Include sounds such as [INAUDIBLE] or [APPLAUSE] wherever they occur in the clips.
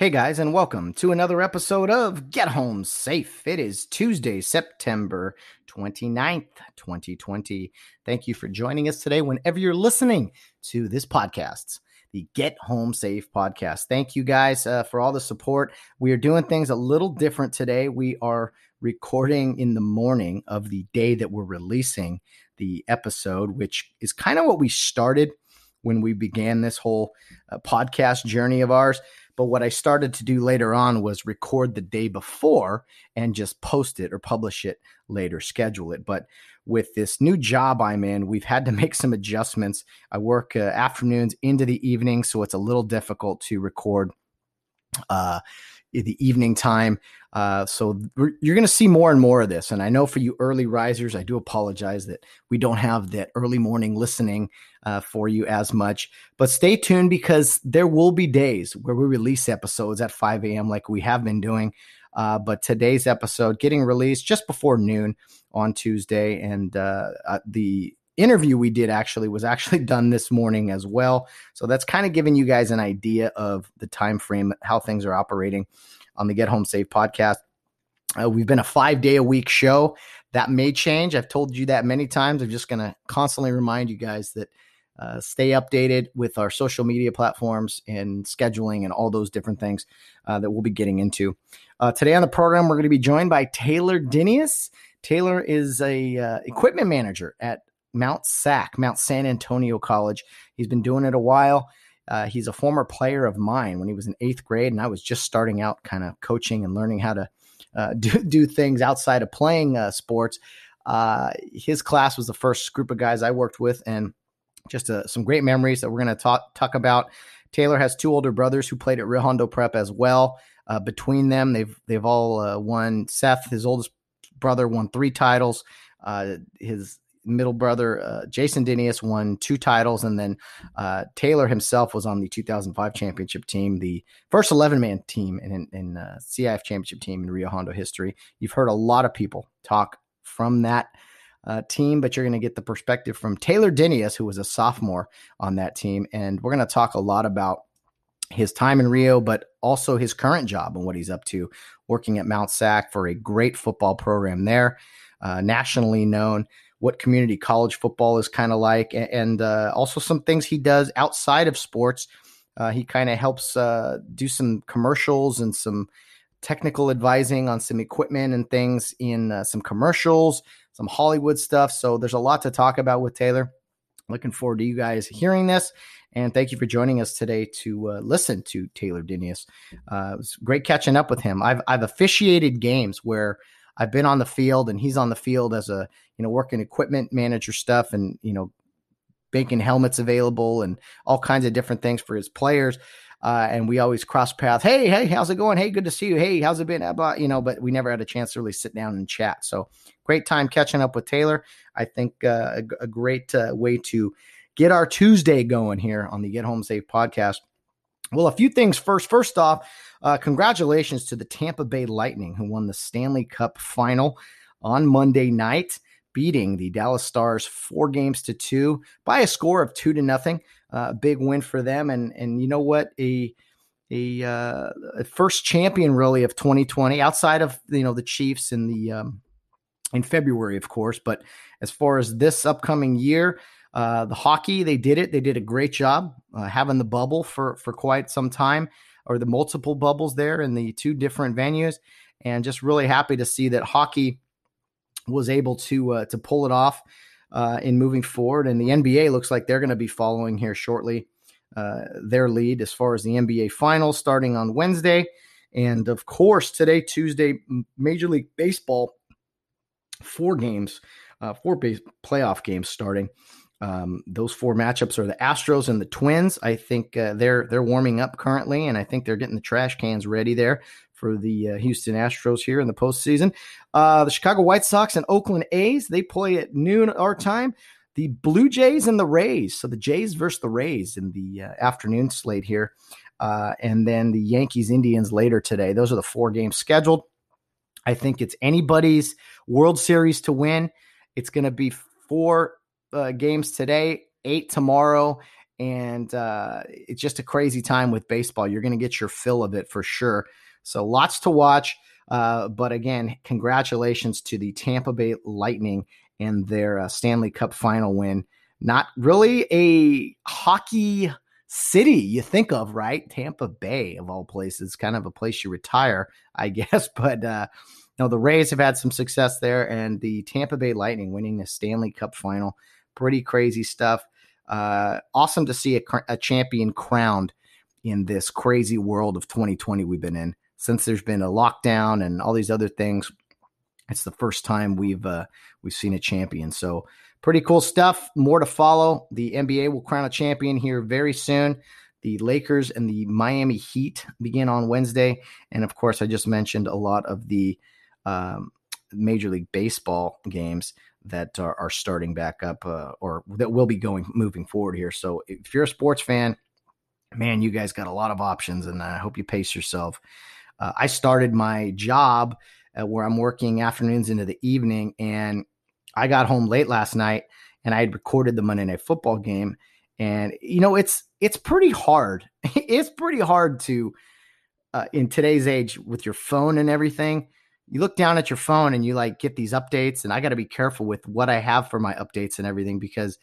Hey guys, and welcome to another episode of Get Home Safe. It is Tuesday, September 29th, 2020. Thank you for joining us today whenever you're listening to this podcast, the Get Home Safe podcast. Thank you guys uh, for all the support. We are doing things a little different today. We are recording in the morning of the day that we're releasing the episode, which is kind of what we started when we began this whole uh, podcast journey of ours. But what I started to do later on was record the day before and just post it or publish it later, schedule it. But with this new job I'm in, we've had to [LAUGHS] make some adjustments. I work uh, afternoons into the evening, so it's a little difficult to record uh, the evening time. Uh, so you're going to see more and more of this. And I know for you early risers, I do apologize that we don't have that early morning listening uh, for you as much. But stay tuned because there will be days where we release episodes at 5 a.m. like we have been doing. Uh, but today's episode getting released just before noon on Tuesday, and uh, uh, the interview we did actually was actually [LAUGHS] done this morning as well. So that's kind of giving you guys an idea of the time frame, how things are operating on the Get Home Safe podcast. Uh, we've been a five day a week show. That may change. I've told you that many times. I'm just going to constantly remind you guys that uh, stay updated with our social media platforms and scheduling and all those different things uh, that we'll be getting into. Uh, today on the program, we're going to be joined by Taylor Dinius. Taylor is a uh, equipment manager at Mount SAC, Mount San Antonio College. He's been doing it a while. Uh, he's a former player of mine when he was in eighth grade, and I was just starting out, kind of coaching and learning how to uh, [LAUGHS] do, do things outside of playing uh, sports. Uh, his class was the first group of guys I worked with, and just uh, some great memories that we're going to talk talk about. Taylor has two older brothers who played at Rio Hondo Prep as well. Uh, between them, they've they've all won. Seth, his oldest brother, won three titles. his middle brother uh, Jason Dinius won two titles, and then uh, Taylor himself was on the 2005 championship team, the first 11 man team in, in uh, CIF championship team in Rio Hondo history. You've heard a lot of people talk from that. Uh, team, but you're going to get the perspective from Taylor Dinius, who was a sophomore on that team. And we're going to talk a lot about his time in Rio, but also his current job and what he's up to, working at Mount SAC for a great football program there, uh, nationally known what community college football is kind of like, and uh, also some things he does outside of sports. Uh, he kind of helps uh, do some commercials and some technical advising on some equipment and things in uh, some commercials, some Hollywood stuff. So there's a lot to talk about with Taylor. Looking forward to you guys hearing this. And thank you for joining us today to uh, listen to Taylor Dinius. Uh, it was great catching up with him. I've I've officiated games where I've been on the field and he's on the field as a, you know, working equipment manager stuff and, you know, making helmets available and all kinds of different things for his players. Uh, and we always cross paths. Hey, hey, how's it going? Hey, good to see you. Hey, how's it been? About you know, but we never had a chance to really sit down and chat. So great time catching up with Taylor. I think uh, a, a, great uh, way to get our Tuesday going here on the Get Home Safe podcast. Well, a few things first. First off, uh, congratulations to the Tampa Bay Lightning, who won the Stanley Cup final on Monday night, beating the Dallas Stars four games to two by a score of two to nothing. Uh, a big win for them, and and you know what a a, uh, a, first champion really of 2020 outside of you know the Chiefs in the um, in February, of course. But as far as this upcoming year, uh, the hockey they did it. They did a great job uh, having the bubble for for quite some time or the multiple bubbles there in the two different venues, and just really happy to see that hockey was able to uh, to pull it off uh, in moving forward. And the NBA looks like they're going to be following here shortly uh, their lead as far as the NBA Finals starting on Wednesday, and of course today Tuesday Major League Baseball four games, uh, four base playoff games starting Um, those four matchups are the Astros and the Twins. I think uh, they're they're warming up currently, and I think they're getting the trash cans ready there for the uh, Houston Astros here in the postseason. Uh, the Chicago White Sox and Oakland A's they play at noon our time. The Blue Jays and the Rays. So the Jays versus the Rays in the uh, afternoon slate here, uh, and then the Yankees Indians later today. Those are the four games scheduled. I think it's anybody's World Series to win. It's going to be four uh, games today, eight tomorrow, and uh, it's just a crazy time with baseball. You're going to get your fill of it for sure. So lots to watch. Uh, but again, congratulations to the Tampa Bay Lightning and their uh, Stanley Cup final win. Not really a hockey city you think of, right? Tampa Bay, of all places, kind of a place you retire, I [LAUGHS] guess. But uh, no, the Rays have had some success there, and the Tampa Bay Lightning winning the Stanley Cup final pretty crazy stuff. Uh, awesome to see a, a champion crowned in this crazy world of 2020 we've been in. Since there's been a lockdown and all these other things, it's the first time we've uh, we've seen a champion. So pretty cool stuff. More to follow. The NBA will crown a champion here very soon. The Lakers and the Miami Heat begin on Wednesday, and of course, I just mentioned a lot of the um, Major League Baseball games that are, are starting back up uh, or that will be going moving forward here. So if you're a sports fan, man, you guys got a lot of options, and I hope you pace yourself. Uh, I started my job uh, where I'm working afternoons into the evening, and I got home late last night, and I had recorded the Monday Night Football game, and you know it's it's pretty hard. [LAUGHS] it's pretty hard to uh, in today's age with your phone and everything you look down at your phone and you like get these updates and i got to be careful with what i have for my updates and everything because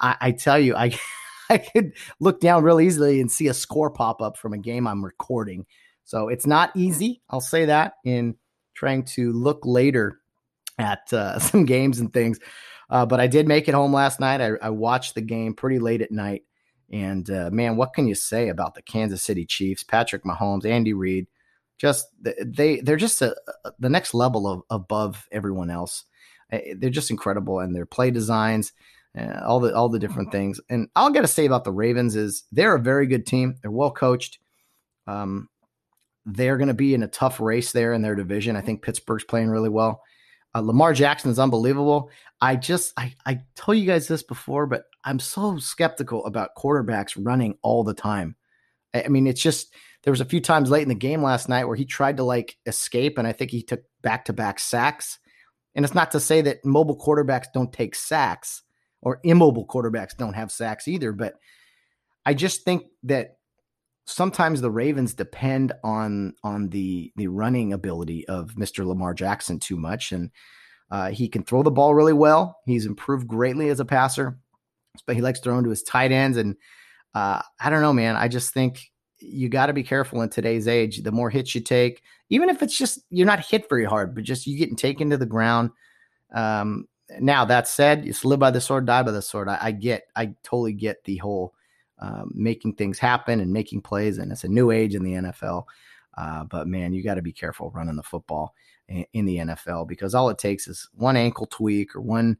i, I tell you i [LAUGHS] i could look down real easily and see a score pop up from a game i'm recording. So it's not easy i'll say that in trying to look later at uh, [LAUGHS] some games and things. Uh, but i did make it home last night. I, I watched the game pretty late at night. And uh, man what can you say about the kansas city chiefs? Patrick mahomes andy reid just they they're just a, the next level of above everyone else. They're just incredible, and their play designs, uh, all the all the different things. And all I got to say about the Ravens is they're a very good team. They're well coached. Um, they're going to be in a tough race there in their division. I think Pittsburgh's playing really well. Uh, Lamar Jackson is unbelievable. I just I I told you guys this before, but I'm so skeptical about quarterbacks running all the time. I, I mean, it's just there was a few times late in the game last night where he tried to like escape, and I think he took back to back sacks. And it's not to say that mobile quarterbacks don't take sacks or immobile quarterbacks don't have sacks either, but I just think that sometimes the Ravens depend on on the the running ability of Mr. Lamar Jackson too much, and uh, he can throw the ball really well. He's improved greatly as a passer, but he likes throwing to his tight ends. And uh, I don't know, man. I just think you got to be careful in today's age. The more hits you take, even if it's just you're not hit very hard, but just you getting taken to the ground. Um, now that said, you live by the sword, die by the sword. I, I get, I totally get the whole um, making things happen and making plays, and it's a new age in the NFL. Uh, but man, you got to be careful running the football in, in, the NFL because all it takes is one ankle tweak or one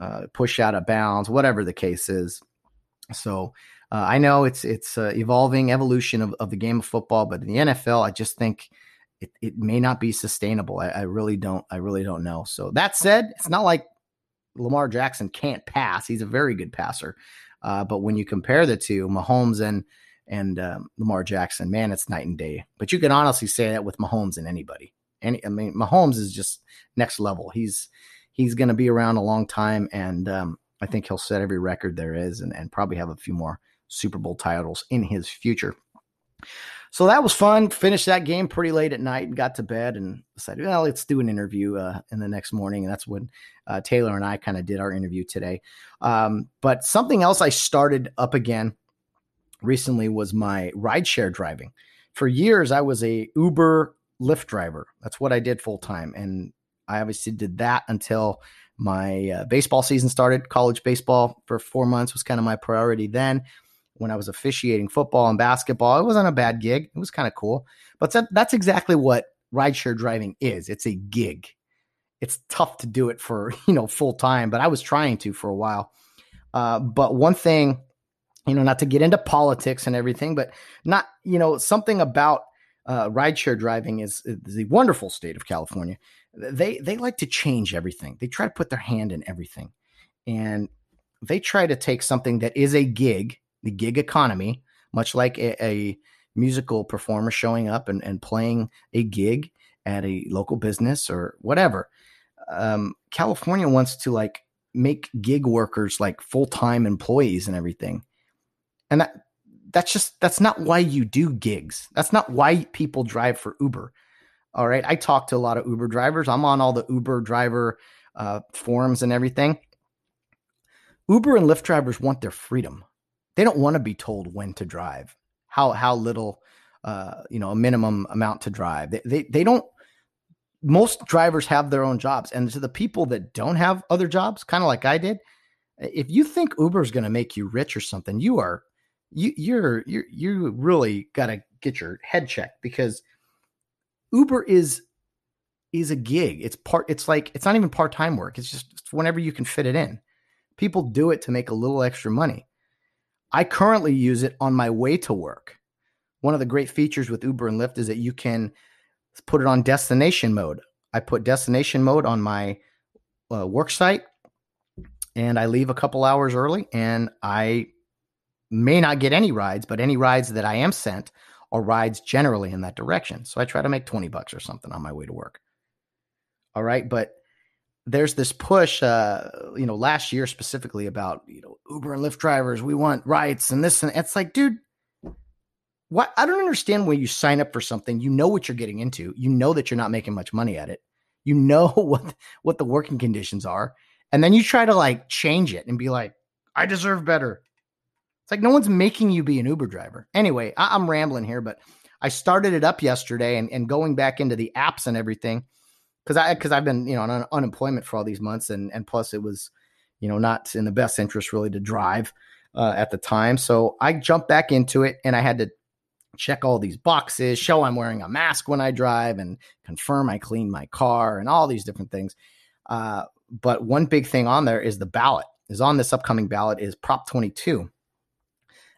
uh, push out of bounds, whatever the case is. So uh, I know it's it's uh, evolving evolution of, of the game of football, but in the NFL, I just think it, it may not be sustainable. I, I really don't I really don't know. So that said, it's not like Lamar Jackson can't pass. He's a very good passer. Uh, but when you compare the two, Mahomes and and um, Lamar Jackson, man, it's night and day. But you can honestly say that with Mahomes and anybody. Any, I mean, Mahomes is just next level. He's he's going to be around a long time, and um, I think he'll set every record there is, and, and probably have a few more Super Bowl titles in his future. So that was fun. Finished that game pretty late at night and got to bed and decided, well, let's do an interview uh, in the next morning. And that's when uh, Taylor and I kind of did our interview today. Um, but something else I started up again recently was my rideshare driving. For years, I was a Uber Lyft driver. That's what I did full time. And I obviously did that until my uh, baseball season started. College baseball for four months was kind of my priority then when I was officiating football and basketball. It wasn't a bad gig. It was kind of cool. But that's exactly what rideshare driving is. It's a gig. It's tough to do it for, [LAUGHS] you know, full time, but I was trying to for a while. Uh, but one thing, you know, not to get into politics and everything, but not, you know, something about uh, rideshare driving is, is the wonderful state of California. They they like to change everything. They try to put their hand in everything, and they try to take something that is a gig, the gig economy, much like a, a musical performer showing up and, and playing a gig at a local business or whatever. Um, California wants to like make gig workers like full time employees and everything, and that that's just that's not why you do gigs. That's not why people drive for Uber. All right, I talk to a lot of Uber drivers. I'm on all the Uber driver uh, forums and everything. Uber and Lyft drivers want their freedom. They don't want to be told when to drive, how how little, uh, you know, a minimum amount to drive. They, they they don't. Most drivers have their own jobs, and to the people that don't have other jobs, kind of like I did, if you think Uber is going to make you rich or something, you are you you're you you really got to get your head checked because Uber is is a gig. It's part. It's like it's not even part time work. It's just whenever you can fit it in. People do it to make a little extra money. I currently use it on my way to work. One of the great features with Uber and Lyft is that you can put it on destination mode. I put destination mode on my uh, work site and I leave a couple hours early and I may not get any rides, but any rides that I am sent are rides generally in that direction. So I try to make 20 bucks or something on my way to work. All right. But there's this push, uh, you know, last year specifically about, you know, Uber and Lyft drivers, we want rights and this and it's like, dude, what I don't understand when you sign up for something, you know what you're getting into. You know that you're not making much money at it. You know [LAUGHS] what what the working conditions are. And then you try to like change it and be like, I deserve better. It's like no one's making you be an Uber driver. Anyway, I, am rambling here, but I started it up yesterday and, and going back into the apps and everything because I because I've been you know on unemployment for all these months, and and plus it was you know not in the best interest really to drive uh, at the time. So I jumped back into it, and I had to check all these boxes, show I'm wearing a mask when I drive, and confirm I clean my car, and all these different things. Uh, but one big thing on there is the ballot. Is on this upcoming ballot is Prop 22.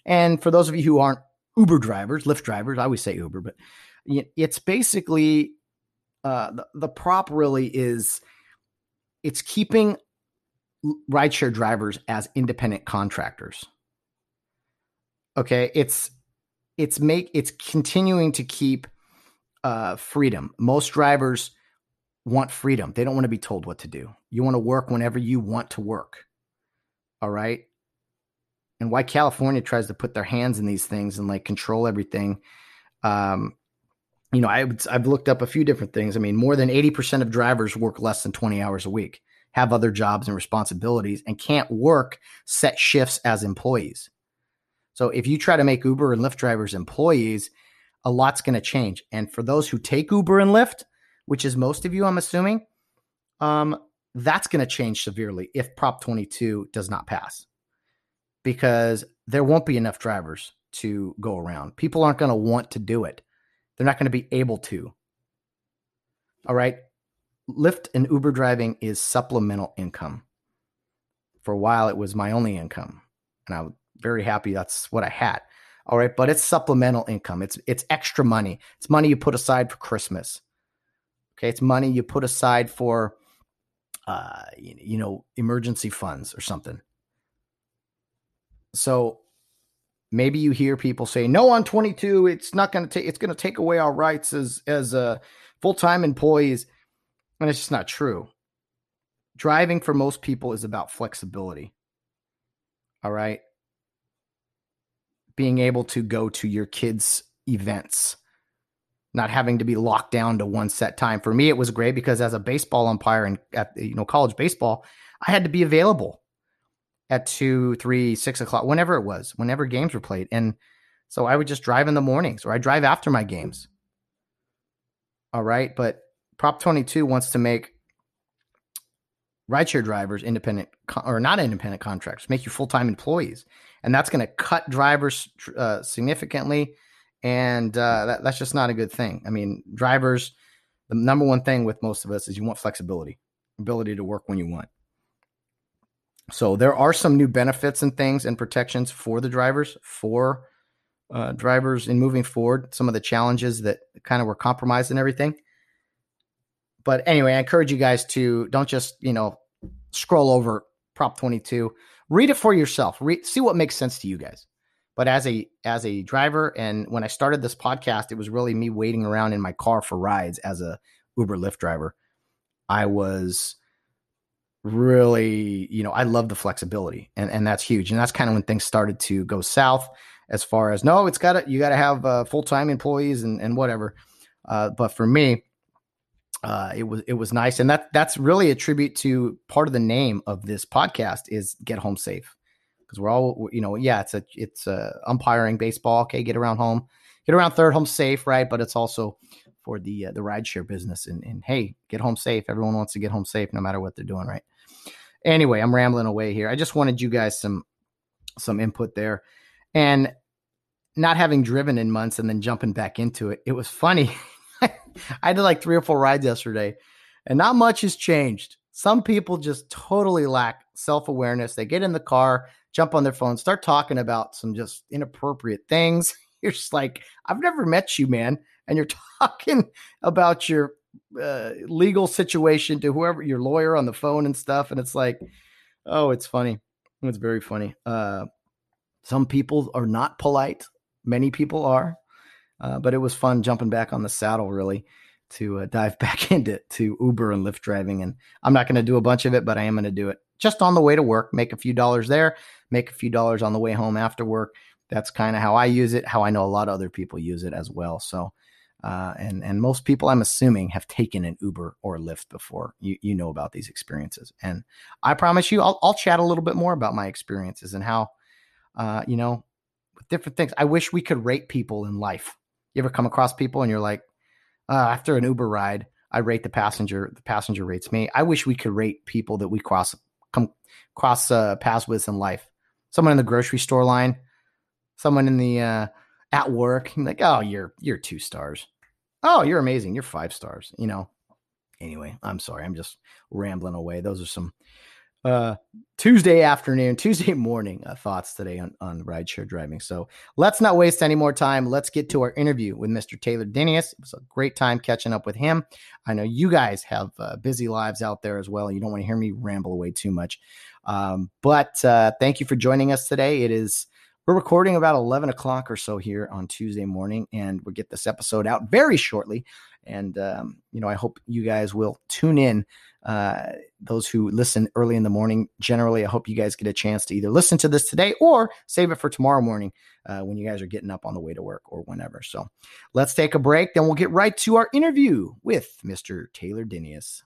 And for those of you who aren't Uber drivers, Lyft drivers, I always say Uber, but it's basically uh, the, the prop really is it's keeping rideshare drivers as independent contractors. Okay, it's it's make it's continuing to keep uh, freedom. Most drivers want freedom. They don't want to be told what to do. You want to work whenever you want to work. All right. And why California tries to put their hands in these things and like control everything um, you know, I I've looked up a few different things. I mean, more than 80% of drivers work less than 20 hours a week, have other jobs and responsibilities, and can't work set shifts as employees. So if you try to make Uber and Lyft drivers employees, a lot's going to change. And for those who take Uber and Lyft, which is most of you, I'm assuming, um, that's going to change severely if Prop 22 does not pass, because there won't be enough drivers to go around. People aren't going to want to do it they're not going to be able to. All right. Lyft and Uber driving is supplemental income. For a while, it was my only income. And I'm very happy that's what I had. All right. But it's supplemental income. It's it's extra money. It's money you put aside for Christmas. Okay. It's money you put aside for uh, you know, emergency funds or something. So maybe you hear people say no on 22 it's not going to take it's going to take away our rights as as uh, full-time employees and it's just not true. Driving for most people is about flexibility. All right? Being able to go to your kids events. Not having to be locked down to one set time. For me it was great because as a baseball umpire and at you know college baseball i had to be available at two, three, six o'clock, whenever it was, whenever games were played. And so I would just drive in the mornings or I drive after my games. All right. But Prop 22 wants to make rideshare drivers independent or not independent contractors, make you full time employees. And that's going to cut drivers uh, significantly. And uh, that, that's just not a good thing. I mean, drivers, the number one thing with most of us is you want flexibility, ability to work when you want. So there are some new benefits and things and protections for the drivers, for uh, drivers in moving forward. Some of the challenges that kind of were compromised and everything. But anyway, I encourage you guys to don't just you know scroll over Prop 22. Read it for yourself. See what makes sense to you guys. But as a as a driver, and when I started this podcast, it was really me waiting around in my car for rides as a Uber Lyft driver. I was really, you know, I love the flexibility, and and that's huge. And that's kind of when things started to go south, as far as no, it's got to you got to have uh, full time employees and and whatever. Uh, but for me, uh, it was it was nice, and that that's really a tribute to part of the name of this podcast is "Get Home Safe" because we're all you know, yeah, it's a it's a umpiring baseball. Okay, get around home, get around third home safe, right? But it's also for the uh, the rideshare business. And, and hey, get home safe. Everyone wants to get home safe, no matter what they're doing, right? Anyway, I'm rambling away here. I just wanted you guys some some input there, and not having driven in months and then jumping back into it, it was funny. [LAUGHS] I did like three or four rides yesterday, and not much has changed. Some people just totally lack self awareness. They get in the car, jump on their phone, start talking about some just inappropriate things. [LAUGHS] You're just like, I've never met you, man and you're [LAUGHS] talking about your uh, legal situation to whoever your lawyer on the phone and stuff, and it's like, oh, it's funny. It's very funny. Uh, some people are not polite. Many people are, uh, but it was fun jumping back on the saddle really to uh, dive [LAUGHS] back into to Uber and Lyft driving. And I'm not going to do a bunch of it, but I am going to do it just on the way to work, make a few dollars there, make a few dollars on the way home after work. That's kind of how I use it, how I know a lot of other people use it as well. So uh, and and most people, I'm assuming, have taken an Uber or Lyft before. You you know about these experiences, and I promise you, I'll I'll chat a little bit more about my experiences and how, uh, you know, with different things. I wish we could rate people in life. You ever come across people and you're like, uh, after an Uber ride, I rate the passenger. The passenger rates me. I wish we could rate people that we cross come cross uh, paths with in life. Someone in the grocery store line, someone in the uh, at work. I'm like, oh, you're you're two stars. Oh, you're amazing. You're five stars. You know. Anyway, I'm sorry. I'm just rambling away. Those are some uh Tuesday afternoon, [LAUGHS] Tuesday morning uh, thoughts today on on rideshare driving. So let's not waste any more time. Let's get to our interview with Mr. Taylor Dinius. It was a great time catching up with him. I know you guys have uh, busy lives out there as well. You don't want to hear me ramble away too much. Um, but uh, thank you for joining us today. It is we're recording about 11 o'clock or so here on Tuesday morning, and we'll get this episode out very shortly. And, um, you know, I hope you guys will tune in. Uh, those who listen early in the morning, generally, I hope you guys get a chance to either listen to this today or save it for tomorrow morning uh, when you guys are getting up on the way to work or whenever. So let's take a break. Then we'll get right to our interview with Mr. Taylor Dinius.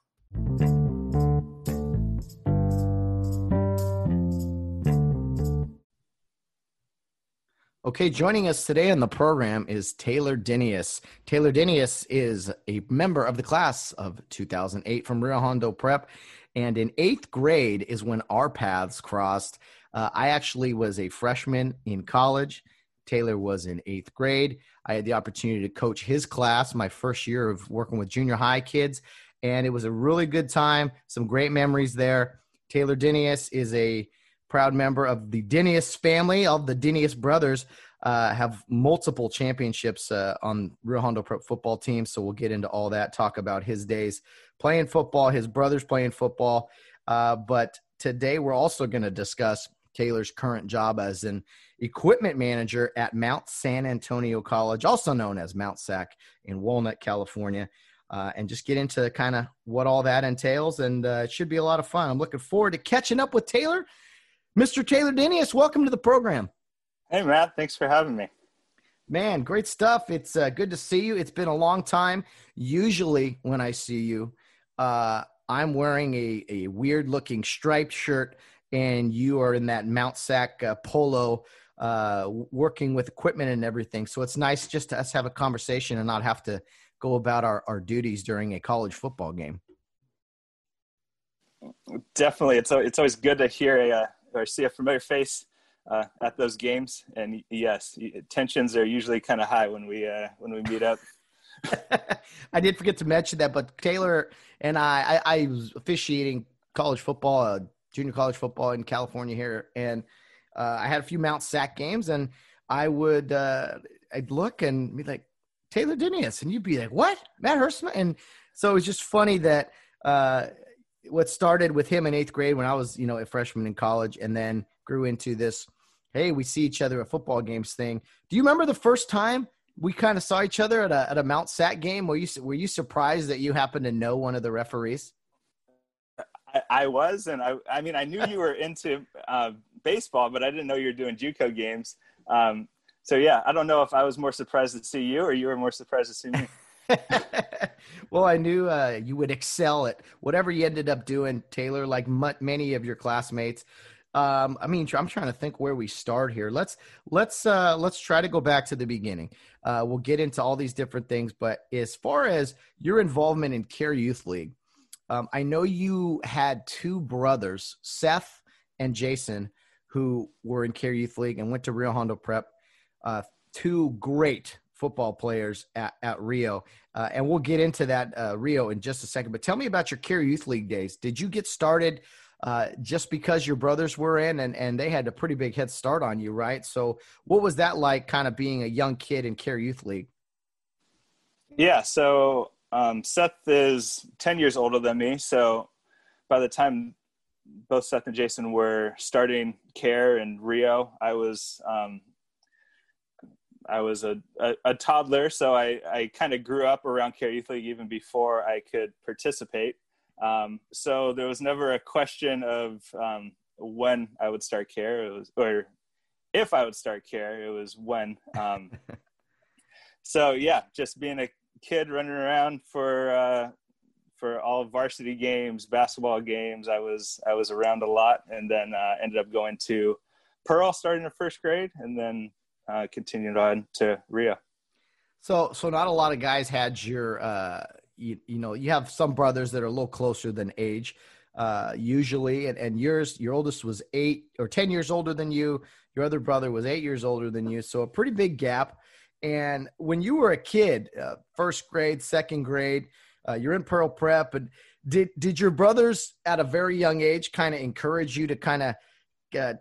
Okay, joining us today on the program is Taylor Dinius. Taylor Dinius is a member of the class of 2008 from Rio Hondo Prep. And in eighth grade is when our paths crossed. Uh, I actually was a freshman in college. Taylor was in eighth grade. I had the opportunity to coach his class my first year of working with junior high kids. And it was a really good time, some great memories there. Taylor Dinius is a proud member of the Dinius family. All the Dinius brothers uh, have multiple championships uh, on Rio Hondo Pro football team. So we'll get into all that, talk about his days playing football, his brothers playing football. Uh, but today we're also going to discuss Taylor's current job as an equipment manager at Mount San Antonio College, also known as Mount SAC in Walnut, California. Uh, and just get into kind of what all that entails. And uh, it should be a lot of fun. I'm looking forward to catching up with Taylor Mr. Taylor Dinius, welcome to the program. Hey, Matt. Thanks for having me. Man, great stuff. It's uh, good to see you. It's been a long time. Usually, when I see you, uh, I'm wearing a, a weird looking striped shirt, and you are in that Mount Sac uh, polo, uh, working with equipment and everything. So it's nice just to us have a conversation and not have to go about our, our duties during a college football game. Definitely. It's, it's always good to hear a, or see a familiar face uh, at those games. And yes, tensions are usually kind of high when we uh, when we meet up. [LAUGHS] [LAUGHS] I did forget to mention that, but Taylor and I, I, I was officiating college football uh, junior college football in California here, and uh, I had a few Mount Sac games, and I would uh, I'd look and be like Taylor Dinius, and you'd be like, "What, Matt Hurstman?" And so it was just funny that uh, what started with him in eighth grade when I was, you know, a freshman in college, and then grew into this, "Hey, we see each other at football games" thing. Do you remember the first time we kind of saw each other at a at a Mount Sac game? Were you were you surprised that you happened to know one of the referees? I, I was, and I I mean I knew you were into uh, baseball, but I didn't know you were doing JUCO games. Um, so yeah, I don't know if I was more surprised to see you or you were more surprised to see me. [LAUGHS] [LAUGHS] well, I knew uh, you would excel at whatever you ended up doing, Taylor. Like m- many of your classmates. Um, I mean, I'm trying to think where we start here. Let's let's uh, let's try to go back to the beginning. Uh, we'll get into all these different things, but as far as your involvement in Care Youth League, um, I know you had two brothers, Seth and Jason, who were in Care Youth League and went to Rio Hondo Prep. Uh, two great football players at, at Rio. Uh, and we'll get into that uh, Rio in just a second. But tell me about your Care Youth League days. Did you get started uh, just because your brothers were in and, and they had a pretty big head start on you, right? So, what was that like kind of being a young kid in Care Youth League? Yeah. So, um, Seth is 10 years older than me. So, by the time both Seth and Jason were starting care in Rio. I was um, I was a, a, a, toddler, so I, I kind of grew up around care youth league even before I could participate. Um, so there was never a question of um, when I would start care. It was or if I would start care. It was when. Um, [LAUGHS] so yeah, just being a kid running around for uh, for all varsity games, basketball games. I was I was around a lot, and then uh, ended up going to Pearl starting in first grade, and then uh, continued on to Rio. So so not a lot of guys had your uh, you, you know you have some brothers that are a little closer than age uh, usually, and, and yours your oldest was eight or ten years older than you. Your other brother was eight years older than you, so a pretty big gap. And when you were a kid, uh, first grade, second grade, uh, you're in Pearl Prep, and did did your brothers at a very young age kind of encourage you to kind of uh,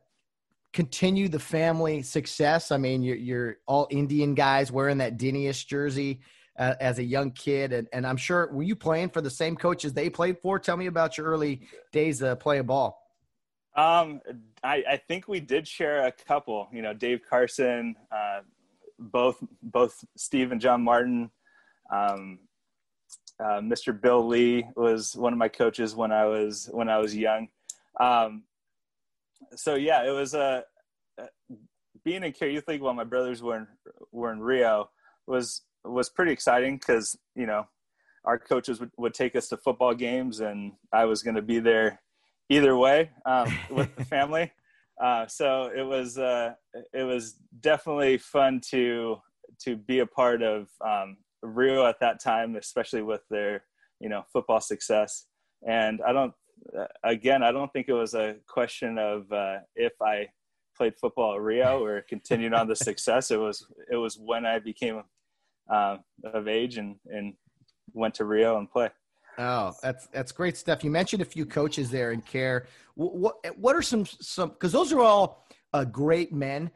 continue the family success? I mean, you're, you're all Indian guys wearing that Dinius jersey uh, as a young kid, and, and I'm sure were you playing for the same coaches they played for? Tell me about your early days of playing ball. Um, I, I think we did share a couple. You know, Dave Carson, uh, both both Steve and John Martin. Um, uh, Mr. Bill Lee was one of my coaches when I was when I was young. Um, so yeah, it was a uh, being in Care Youth League while my brothers were in, were in Rio was was pretty exciting because you know our coaches would, would take us to football games and I was going to be there either way um, [LAUGHS] with the family. Uh, so it was uh, it was definitely fun to to be a part of um, Rio at that time, especially with their you know football success. And I don't, uh, again, I don't think it was a question of uh, if I played football at Rio or continued on the [LAUGHS] success. It was it was when I became uh, of age and and went to Rio and play. Oh, that's that's great stuff. You mentioned a few coaches there in care. What what are some some because those are all uh, great men,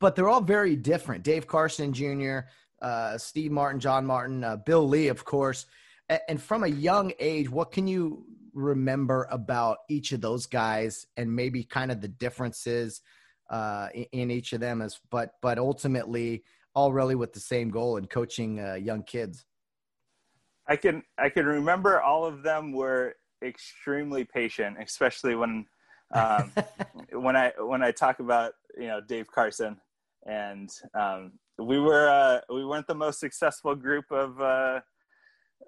but they're all very different. Dave Carson Jr., uh, Steve Martin, John Martin, uh, Bill Lee, of course. And from a young age, what can you remember about each of those guys, and maybe kind of the differences uh, in each of them? As but but ultimately, all really with the same goal in coaching uh, young kids. I can I can remember all of them were extremely patient, especially when um, [LAUGHS] when I when I talk about you know Dave Carson and um, we were uh, we weren't the most successful group of, uh,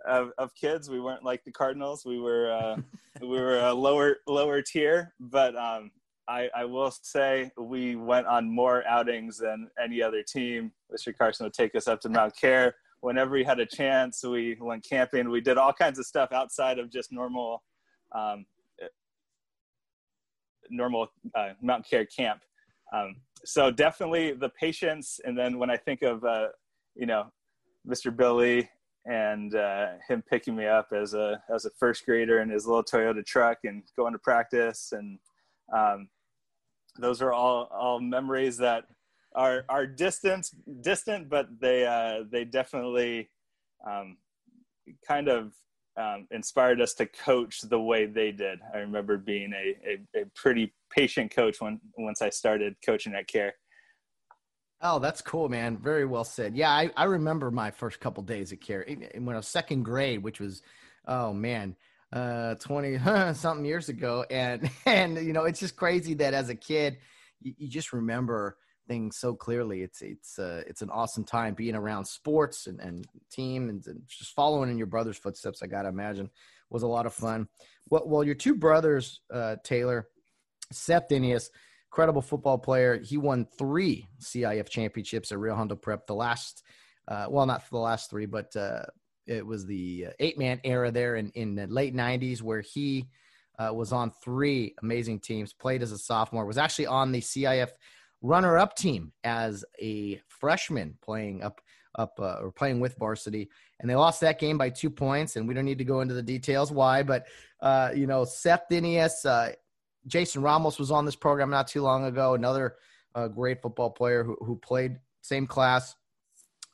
of of, kids. We weren't like the Cardinals. We were uh, we were a lower lower tier, but um, I, I will say we went on more outings than any other team. Mr. Carson would take us up to Mount Care whenever he had a chance. We went camping. We did all kinds of stuff outside of just normal um, normal uh, Mount Care camp. Um, so definitely the patience. And then when I think of, uh, you know, Mr. Bill Lee and uh, him picking me up as a, as a first grader in his little Toyota truck and going to practice and um, those are all all memories that are are distant distant, but they uh, they definitely um, kind of um, inspired us to coach the way they did. I remember being a, a, a pretty patient coach when once I started coaching at Care. Oh, that's cool, man. Very well said. Yeah, I, I remember my first couple days at Care when I was second grade, which was, oh man, uh, 20 [LAUGHS] something years ago. And, [LAUGHS] and, you know, it's just crazy that as a kid, you, you just remember things so clearly. It's, it's, uh, it's an awesome time being around sports and, and team and, and just following in your brother's footsteps. I got to imagine was a lot of fun. Well, well, your two brothers, uh, Taylor, Seth Dinius, incredible football player. He won three CIF championships at Rio Hondo Prep. The last, uh, well, not the last three, but uh, it was the uh, eight man era there in, in the late 90s where he uh, was on three amazing teams, played as a sophomore, was actually on the CIF runner up team as a freshman playing up up uh, or playing with varsity and they lost that game by two points and we don't need to go into the details why but uh, you know seth dinius uh, jason ramos was on this program not too long ago another uh, great football player who, who played same class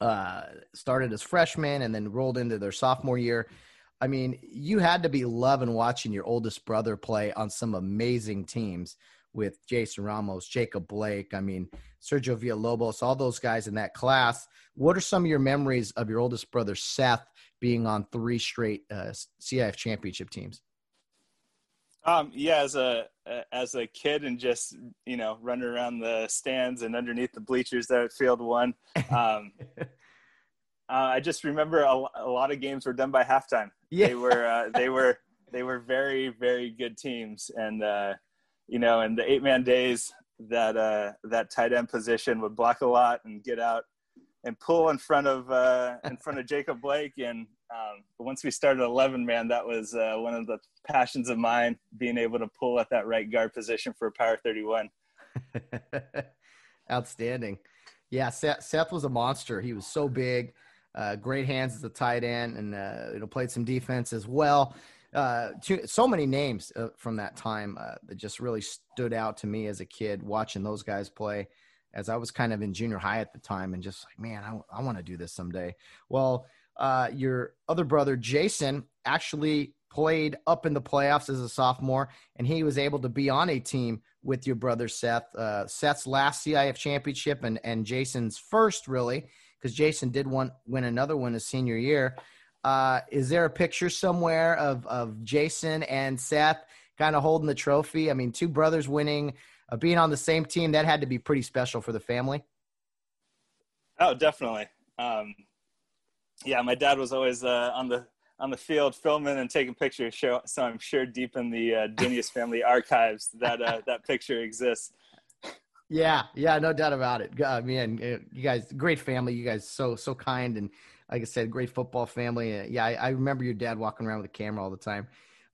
uh, started as freshman and then rolled into their sophomore year. I mean, you had to be loving watching your oldest brother play on some amazing teams with Jason Ramos, Jacob Blake, I mean, Sergio Villalobos, all those guys in that class. What are some of your memories of your oldest brother, Seth, being on three straight uh, CIF championship teams? Um, yeah, as a as a kid and just you know running around the stands and underneath the bleachers there at Field One, um, [LAUGHS] uh, I just remember a, a, lot of games were done by halftime. Yeah. They were uh, they were they were very very good teams, and uh, you know, in the eight man days, that uh, that tight end position would block a lot and get out and pull in front of uh, in front of Jacob Blake. And um, once we started 11 man, that was uh, one of the passions of mine, being able to pull at that right guard position for a Power 31. [LAUGHS] Outstanding. Yeah, Seth, Seth, was a monster. He was so big, uh, great hands as a tight end, and uh, you know played some defense as well. Uh, so many names uh, from that time uh, that just really stood out to me as a kid watching those guys play as I was kind of in junior high at the time and just like, man, I, I want to do this someday. Well, uh, your other brother, Jason, actually played up in the playoffs as a sophomore, and he was able to be on a team with your brother Seth. Uh, Seth's last CIF championship and, and Jason's first, really, because Jason did one, win another one his senior year. Uh, is there a picture somewhere of, of Jason and Seth kind of holding the trophy? I mean, two brothers winning – uh, being on the same team, that had to be pretty special for the family. Oh, definitely. Um, yeah, my dad was always uh, on the on the field filming and taking pictures. So, so I'm sure deep in the uh, Dinius family archives that uh, that picture exists. Yeah, yeah, no doubt about it. Uh, man, uh, you guys, great family. You guys, so so kind and like I said, great football family. Uh, yeah, I, I remember your dad walking around with a camera all the time.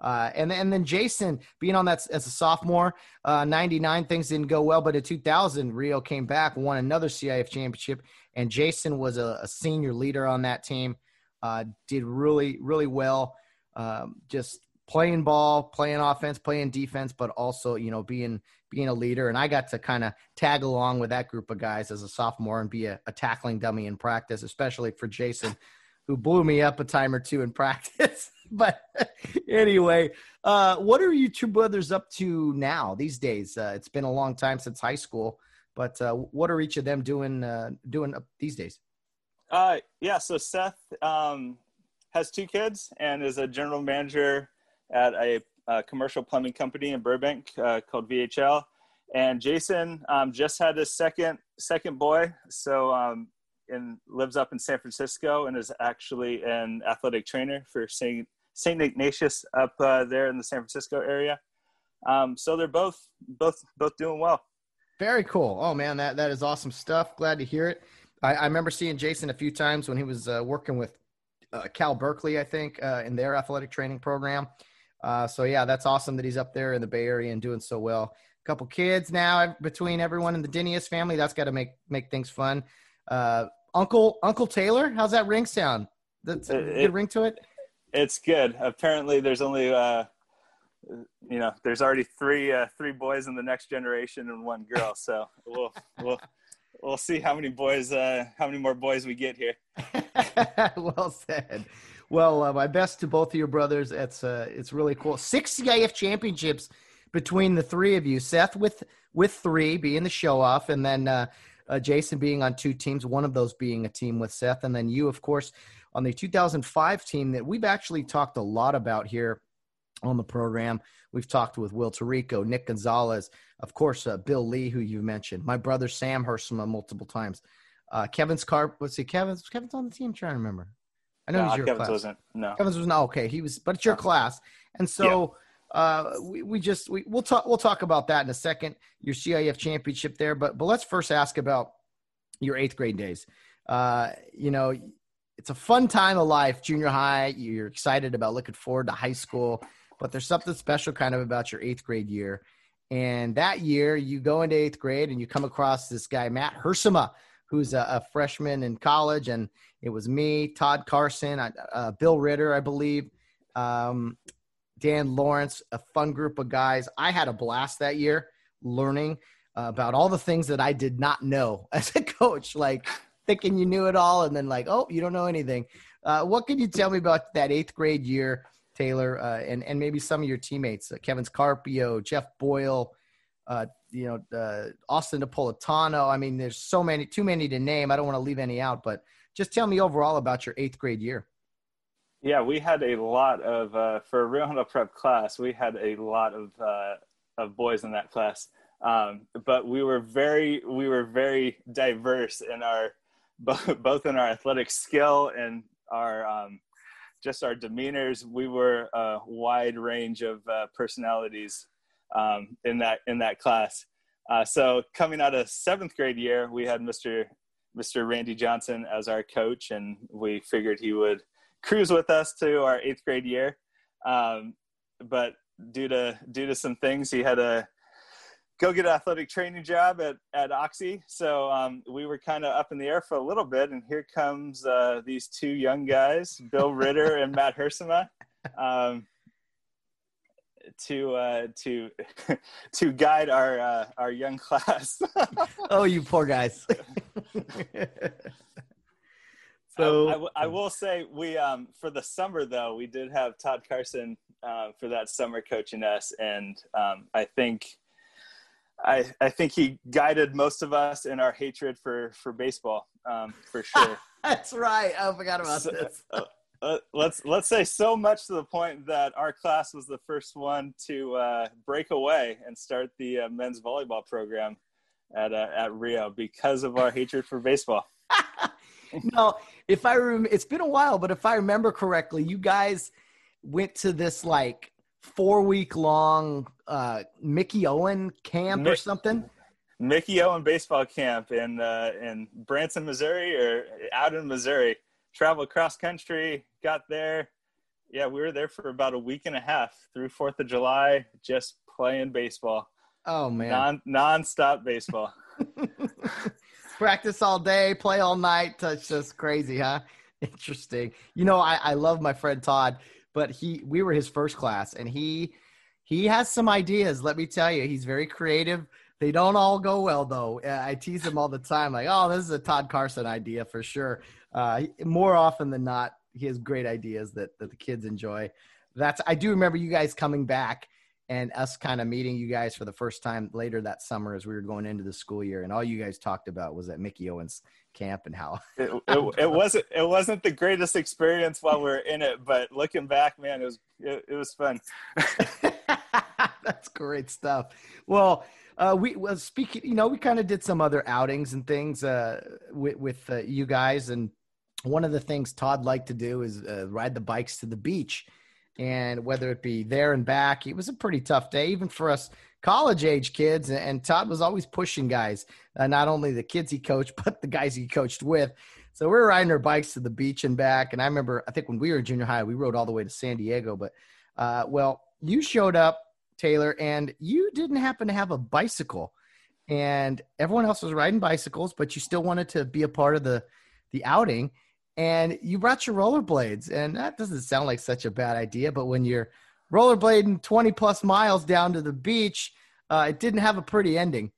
Uh, and and then Jason being on that as a sophomore, uh, 99 things didn't go well, but in 2000 Rio came back, won another CIF championship, and Jason was a, a senior leader on that team. Uh, did really really well, um, just playing ball, playing offense, playing defense, but also you know being being a leader. And I got to kind of tag along with that group of guys as a sophomore and be a, a tackling dummy in practice, especially for Jason who blew me up a time or two in [LAUGHS] practice. [LAUGHS] but anyway, uh, what are you two brothers up to now these days? Uh, it's been a long time since high school, but uh, what are each of them doing uh, doing these days? Uh, yeah, so Seth um, has two kids and is a general manager at a, a commercial plumbing company in Burbank uh, called VHL. And Jason um, just had his second second boy, so um, and lives up in San Francisco and is actually an athletic trainer for St. St. Ignatius up uh, there in the San Francisco area. Um, so they're both both both doing well. Very cool. Oh man, that that is awesome stuff. Glad to hear it. I, I remember seeing Jason a few times when he was uh, working with uh, Cal Berkeley, I think, uh, in their athletic training program. Uh, so yeah, that's awesome that he's up there in the Bay Area and doing so well. A couple kids now between everyone in the Dinius family. That's got to make make things fun. Uh, Uncle Uncle Taylor, how's that ring sound? That's a good ring to it. It's good. Apparently, there's only uh, you know, there's already three uh, three boys in the next generation and one girl. So we'll we'll we'll see how many boys uh, how many more boys we get here. [LAUGHS] well said. Well, uh, my best to both of your brothers. It's uh, it's really cool. Six CIF championships between the three of you. Seth with with three being the show off, and then uh, uh, Jason being on two teams. One of those being a team with Seth, and then you, of course, on the 2005 team that we've actually talked a lot about here on the program. We've talked with Will Tarico, Nick Gonzalez, of course, uh, Bill Lee, who you mentioned, my brother Sam Hersema multiple times. Uh, Kevin's car. Let's see, Kevin's Kevin's on the team. I'm trying to remember. I know no, he's your Kevin's class. wasn't. No. Kevin's was not okay. He was, but it's your class, and so uh, we we just we we'll talk we'll talk about that in a second. Your CIF championship there, but but let's first ask about your eighth grade days. Uh, you know, it's a fun time of life, junior high. You're excited about looking forward to high school, but there's something special kind of about your eighth grade year. And that year, you go into eighth grade and you come across this guy, Matt Hersema, who's a, a freshman in college. And it was me, Todd Carson, uh, Bill Ritter, I believe, um, Dan Lawrence, a fun group of guys. I had a blast that year learning uh, about all the things that I did not know [LAUGHS] as a coach, like thinking you knew it all and then like, oh, you don't know anything. Uh, what can you tell me about that eighth grade year, Taylor, uh, and and maybe some of your teammates, uh, Kevin Scarpio, Jeff Boyle, uh, you know, uh, Austin Napolitano. I mean, there's so many, too many to name. I don't want to leave any out, but just tell me overall about your eighth grade year. Yeah, we had a lot of uh, for a Rio Hondo Prep class. We had a lot of uh, of boys in that class, um, but we were very we were very diverse in our [LAUGHS] both in our athletic skill and our um, just our demeanors. We were a wide range of uh, personalities um, in that in that class. Uh, so coming out of seventh grade year, we had Mr. Mr. Randy Johnson as our coach, and we figured he would cruise with us to our eighth grade year. Um, but due to due to some things, he had to go get an athletic training job at, at Oxy. So um, we were kind of up in the air for a little bit. And here comes uh, these two young guys, Bill Ritter and Matt Hersema, um, to uh, to [LAUGHS] to guide our uh, our young class. [LAUGHS] oh, you poor guys. [LAUGHS] so I, I, w- I will say we um, for the summer though we did have Todd Carson uh, for that summer coaching us, and um, I think I, I think he guided most of us in our hatred for for baseball um, for [LAUGHS] sure. That's right. I forgot about so, this. uh, uh, let's let's say so much to the point that our class was the first one to uh, break away and start the uh, men's volleyball program at uh, at Rio because of our hatred for baseball. [LAUGHS] [LAUGHS] no, if I remember, it's been a while, but if I remember correctly, you guys went to this like four week long uh, Mickey Owen camp Mick, or something? Mickey Owen baseball camp in uh, in Branson, Missouri, or out in Missouri. Traveled cross country, got there. Yeah, we were there for about a week and a half through Fourth of July, just playing baseball. Oh man, non nonstop baseball. [LAUGHS] Practice all day, play all night. That's just crazy, huh? [LAUGHS] Interesting. You know, I, I love my friend Todd but he we were his first class and he he has some ideas let me tell you he's very creative they don't all go well though i tease him all the time like oh this is a todd carson idea for sure uh, more often than not he has great ideas that, that the kids enjoy that's i do remember you guys coming back and us kind of meeting you guys for the first time later that summer as we were going into the school year and all you guys talked about was at mickey owens camp and how [LAUGHS] it, it, it, wasn't it wasn't the greatest experience while we are in it but looking back man it was it, it was fun. [LAUGHS] That's great stuff. Well uh, we well speaking you know we kind of did some other outings and things uh, with, with uh, you guys and one of the things todd liked to do is uh, ride the bikes to the beach and whether it be there and back, it was a pretty tough day, even for us college age kids. And Todd was always pushing guys, uh, not only the kids he coached, [LAUGHS] but the guys he coached with. So we were riding our bikes to the beach and back. And I remember, I think when we were in junior high, we rode all the way to San Diego. But, uh, well, you showed up, Taylor, and you didn't happen to have a bicycle. And everyone else was riding bicycles, but you still wanted to be a part of the the outing and you brought your rollerblades and that doesn't sound like such a bad idea but when you're rollerblading 20 plus miles down to the beach. Uh, it didn't have a pretty ending.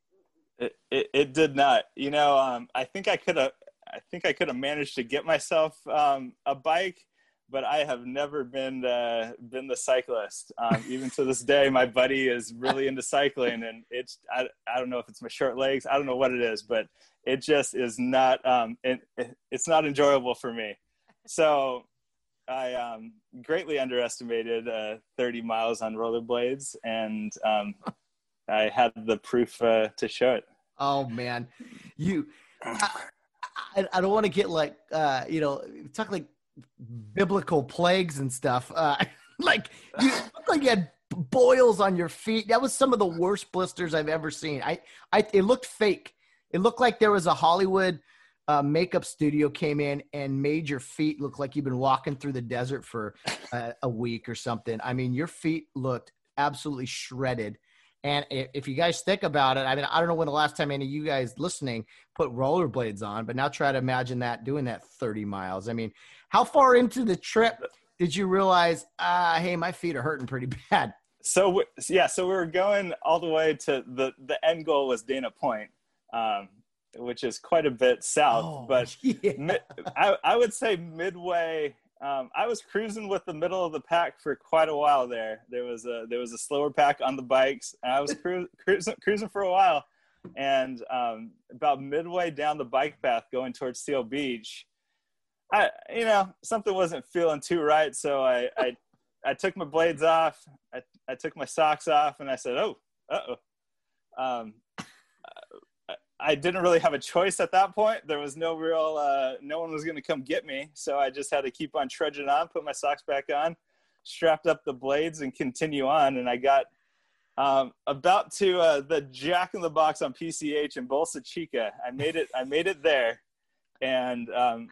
It, it, it did not. You know, um, I think I could have. I think I could have managed to get myself um, a bike, but I have never been uh, been the cyclist. Um, even to this day, my buddy is really into cycling, and it's I, I don't know if it's my short legs. I don't know what it is, but it just is not. Um, it, it's not enjoyable for me. So I um, greatly underestimated uh, 30 miles on rollerblades, and um, I had the proof uh, to show it. Oh man, you. I, I, I don't want to get like uh, you know talk like biblical plagues and stuff. Uh, [LAUGHS] like you looked like you had boils on your feet. That was some of the worst blisters I've ever seen. I, I it looked fake. It looked like there was a Hollywood uh, makeup studio came in and made your feet look like you've been walking through the desert for uh, a week or something. I mean, your feet looked absolutely shredded. And if you guys think about it, I mean, I don't know when the last time any of you guys listening put rollerblades on, but now try to imagine that doing that 30 miles. I mean, how far into the trip did you realize, uh, hey, my feet are hurting pretty bad? So yeah, so we were going all the way to the the end goal was Dana Point, um, which is quite a bit south. Oh, but [LAUGHS] yeah. mi- I, I would say midway. Um, I was cruising with the middle of the pack for quite a while there. There was a there was a slower pack on the bikes, and I was cru- cruising cruising for a while. And um, about midway down the bike path going towards Seal Beach, I you know something wasn't feeling too right, so I I, I took my blades off. I, I took my socks off, and I said, "Oh, uh oh." Um, I didn't really have a choice at that point. There was no real, uh, no one was going to come get me. So I just had to keep on trudging on, put my socks back on, strapped up the blades, and continue on. And I got um, about to uh, the Jack in the Box on PCH in Bolsa Chica. I made it. I made it there, and um,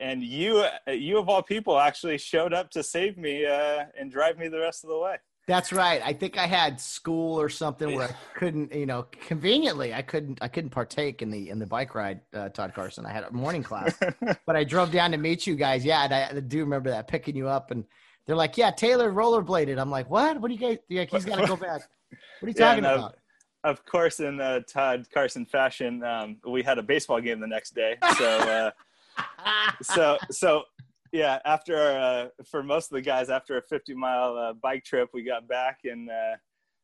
and you, you of all people, actually showed up to save me uh, and drive me the rest of the way. That's right. I think I had school or something where I [LAUGHS] couldn't, you know, conveniently I couldn't I couldn't partake in the in the bike ride. Uh, Todd Carson. I had a morning class, [LAUGHS] but I drove down to meet you guys. Yeah, and I, I, do remember that picking you up, and they're like, "Yeah, Taylor rollerbladed." I'm like, "What? What do you guys? Yeah, he's got to go back." What are you [LAUGHS] talking yeah, about? Of course, in uh, Todd Carson fashion, um, we had a baseball game the next day. So, uh, so, so yeah, after uh, for most of the guys, after a 50 mile uh, bike trip, we got back and uh,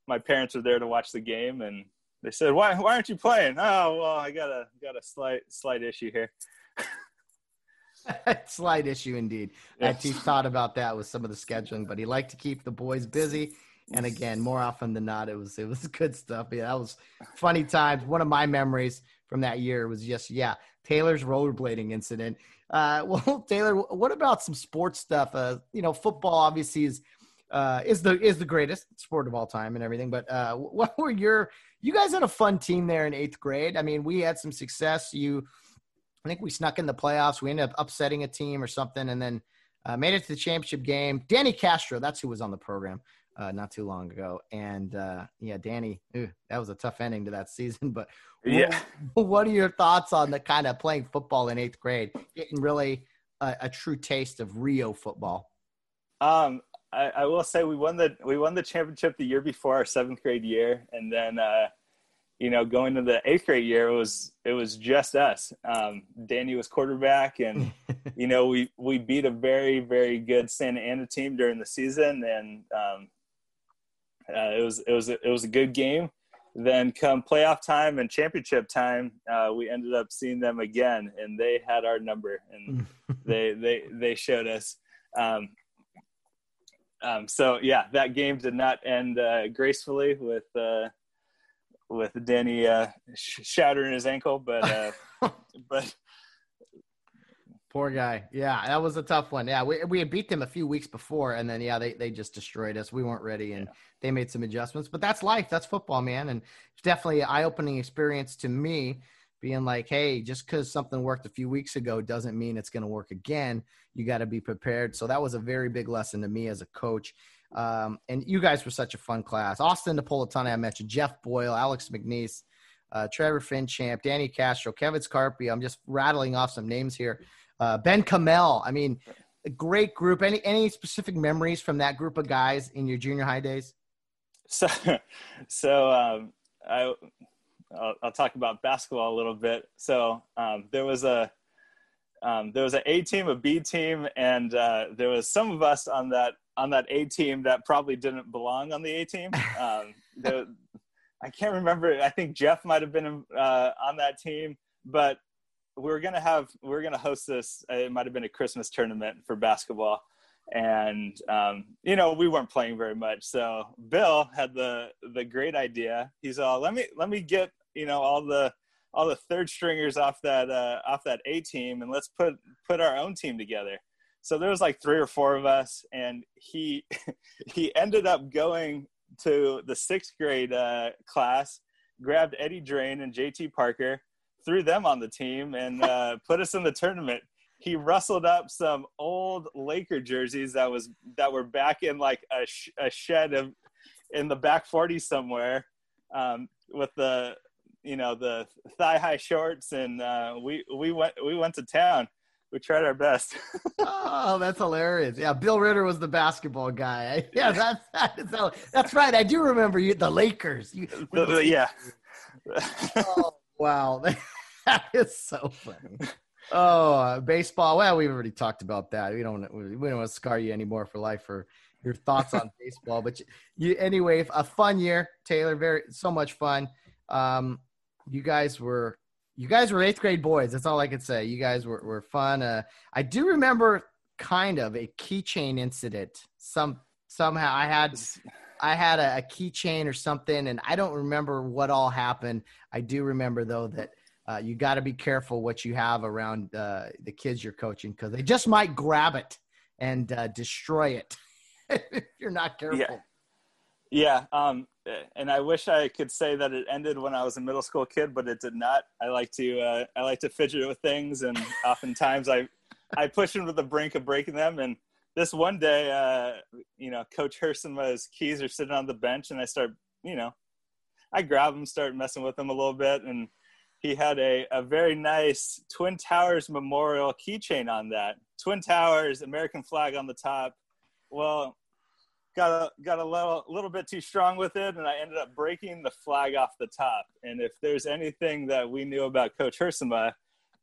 my parents were there to watch the game, and they said, "Why why aren't you playing?" Oh, well, I got a got a slight slight issue here. [LAUGHS] slight issue indeed. Yes. He thought about that with some of the scheduling, but he liked to keep the boys busy. And again, more often than not, it was it was [LAUGHS] good stuff. Yeah, that was funny times. One of my memories from that year was just yeah, Taylor's rollerblading incident. Uh, [LAUGHS] well, Taylor, what about some sports stuff? Uh, you know, football obviously is uh, is the is the greatest sport of all time and everything. But uh, [LAUGHS] what were your? You guys had a fun team there in eighth grade. I mean, we had some success. You, I think we snuck in the playoffs. We ended up upsetting a team or something, and then uh, made it to the championship game. Danny Castro, that's who was on the program uh, not too long ago. And uh, yeah, Danny, ew, that was a tough ending to that season. But [LAUGHS] yeah, what, [LAUGHS] what, are your thoughts on the kind of playing football in eighth grade, getting really a, a true taste of Rio football? Um, I, I, will say we won the we won the championship the year before our seventh grade year, and then uh, you know going to the eighth grade year it was it was just us. Um, Danny was quarterback, and [LAUGHS] you know we we beat a very very good Santa Ana team during the season, and um, uh, it was it was it was a good game. Then come playoff time and championship time, uh, we ended up seeing them again, and they had our number, and [LAUGHS] they they they showed us. Um, um, so yeah, that game did not end uh, gracefully with uh, with Danny uh, sh- shattering his ankle, but uh, [LAUGHS] but Poor guy. Yeah, that was a tough one. Yeah, we, we had beat them a few weeks before, and then, yeah, they, they just destroyed us. We weren't ready, and yeah. they made some adjustments. But that's life. That's football, man. And it's definitely an eye opening experience to me being like, hey, just because something worked a few weeks ago doesn't mean it's going to work again. You got to be prepared. So that was a very big lesson to me as a coach. Um, and you guys were such a fun class. Austin Napolitano, I mentioned, Jeff Boyle, Alex McNeese, uh, Trevor Finchamp, Danny Castro, Kevin Scarpy. I'm just rattling off some names here uh, ben Kamel. I mean, a great group. Any any specific memories from that group of guys in your junior high days? So, [LAUGHS] so um, I I'll, I'll, talk about basketball a little bit. So um, there was a um, there was an A team, a B team, and uh, there was some of us on that on that A team that probably didn't belong on the A team. [LAUGHS] Um, the, I can't remember. I think Jeff might have been uh, on that team, but we were gonna have we were gonna host this. It might have been a Christmas tournament for basketball, and um, you know we weren't playing very much. So Bill had the the great idea. He's all let me let me get you know all the all the third stringers off that uh, off that A team, and let's put put our own team together. So there was like three or four of us, and he [LAUGHS] he ended up going to the sixth grade uh, class, grabbed Eddie Drain and JT Parker, threw them on the team, and uh, [LAUGHS] put us in the tournament. He rustled up some old Laker jerseys that was that were back in like a, sh- a shed of in the back 40 somewhere um, with the you know the thigh high shorts, and uh, we we went we went to town. We tried our best. [LAUGHS] oh, that's hilarious! Yeah, Bill Ritter was the basketball guy. [LAUGHS] Yeah, that's that's, that's right. I do remember you, the Lakers. You, the, the, yeah. oh, wow, [LAUGHS] that is so funny. Oh, uh, baseball. Well, we've already talked about that. We don't we don't want to scar you anymore for life for your thoughts on baseball. But you, you, anyway, a fun year, Taylor. Very so much fun. Um, you guys were you guys were eighth grade boys. That's all I could say. You guys were, were fun. Uh, I do remember kind of a keychain incident. Some somehow I had I had a, a keychain or something, and I don't remember what all happened. I do remember though that uh, you got to be careful what you have around uh, the kids you're coaching because they just might grab it and uh, destroy it [LAUGHS] if you're not careful. Yeah. Yeah, um, and I wish I could say that it ended when I was a middle school kid, but it did not. I like to uh, I like to fidget with things, and [LAUGHS] oftentimes I I push them to the brink of breaking them. And this one day, uh, you know, Coach Hurston's keys are sitting on the bench, and I start, you know, I grab them, start messing with them a little bit, and he had a, a very nice Twin Towers memorial keychain on that. Twin Towers, American flag on the top. Well, got a, got a little, little bit too strong with it, and I ended up breaking the flag off the top. And if there's anything that we knew about Coach Hersema,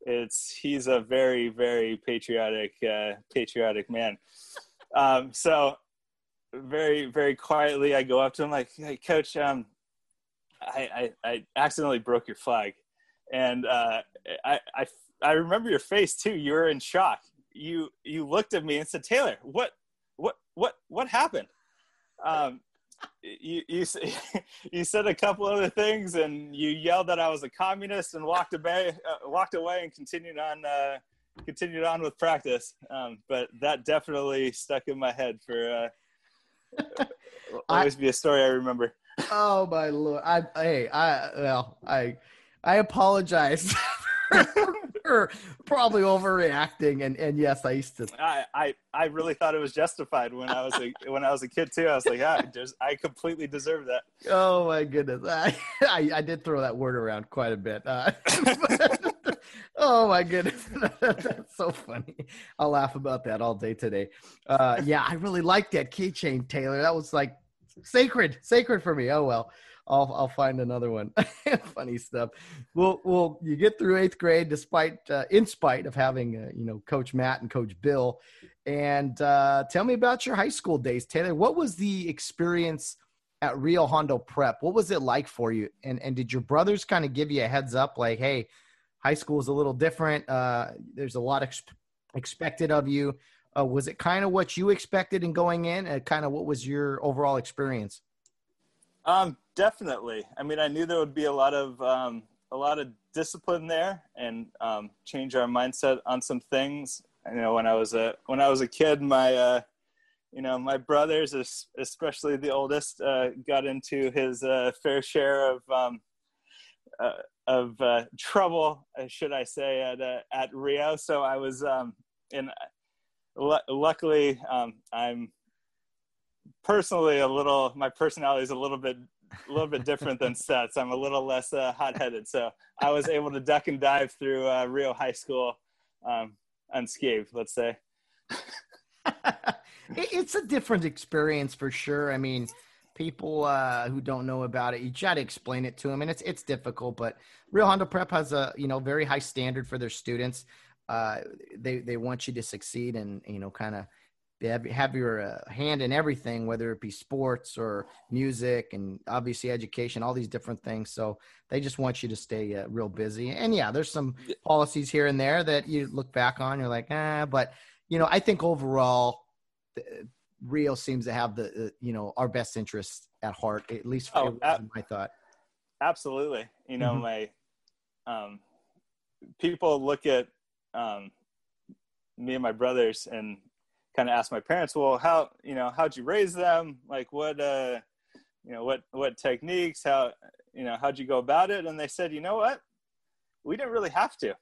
it's he's a very, very patriotic, uh, patriotic man. Um, so very, very quietly, I go up to him like, "Hey, Coach, um, I, I, I accidentally broke your flag," and uh, I, I, I remember your face too. You were in shock. You, you looked at me and said, "Taylor, what, what, what, what happened?" um, you you [LAUGHS] you said a couple other things, and you yelled that I was a communist, and walked away, uh, walked away, and continued on uh, continued on with practice. Um, but that definitely stuck in my head for uh, [LAUGHS] always I, be a story I remember. Oh my lord! I hey I well I I apologize [LAUGHS] for probably overreacting. And and yes, I used to. I, I I really thought it was justified when I was a [LAUGHS] when I was a kid too. I was like, yeah, just, I completely deserve that. Oh my goodness, [LAUGHS] I, I, I did throw that word around quite a bit. Uh, oh my goodness, that's so funny. I'll laugh about that all day today. Uh, yeah, I really liked that keychain, Taylor. That was like sacred, sacred for me. Oh well. I'll I'll find another one. [LAUGHS] Funny stuff. Well, well, you get through eighth grade despite, uh, in spite of having, uh, you know, Coach Matt and Coach Bill. And uh, tell me about your high school days, Taylor. What was the experience at Rio Hondo Prep? What was it like for you? And and did your brothers kind of give you a heads up, like, hey, high school is a little different. Uh, there's a lot ex- expected of you. Uh, was it kind of what you expected in going in? And kind of what was your overall experience? Um, definitely. I mean, I knew there would be a lot of um, a lot of discipline there, and um, change our mindset on some things. You know, when I was a when I was a kid, my uh, you know my brothers, especially the oldest, uh, got into his uh, fair share of um, uh, of uh, trouble, uh, should I say, at at Rio. So I was, um, l- luckily, um, I'm personally a little my personality is a little bit a little bit different than [LAUGHS] Seth's. I'm a little less uh, hot-headed, so I was able to duck and dive through uh, Rio High School um, unscathed. Let's say. [LAUGHS] it's a different experience for sure. I mean, people uh, who don't know about it, you try to explain it to them, and it's it's difficult. But Rio Hondo Prep has a you know very high standard for their students. Uh, they they want you to succeed and you know kind of have, have your uh, hand in everything, whether it be sports or music and obviously education, all these different things. So they just want you to stay uh, real busy. And yeah, there's some policies here and there that you look back on, you're like, ah, but you know, I think overall, Rio seems to have the, uh, you know, our best interests at heart, at least for oh, ab- my thought. Absolutely. You know, mm-hmm. my, um, people look at, um, me and my brothers and kind of asked my parents, well, how, you know, how'd you raise them? Like what, uh, you know, what, what techniques, how, you know, how'd you go about it? And they said, you know what, we didn't really have to,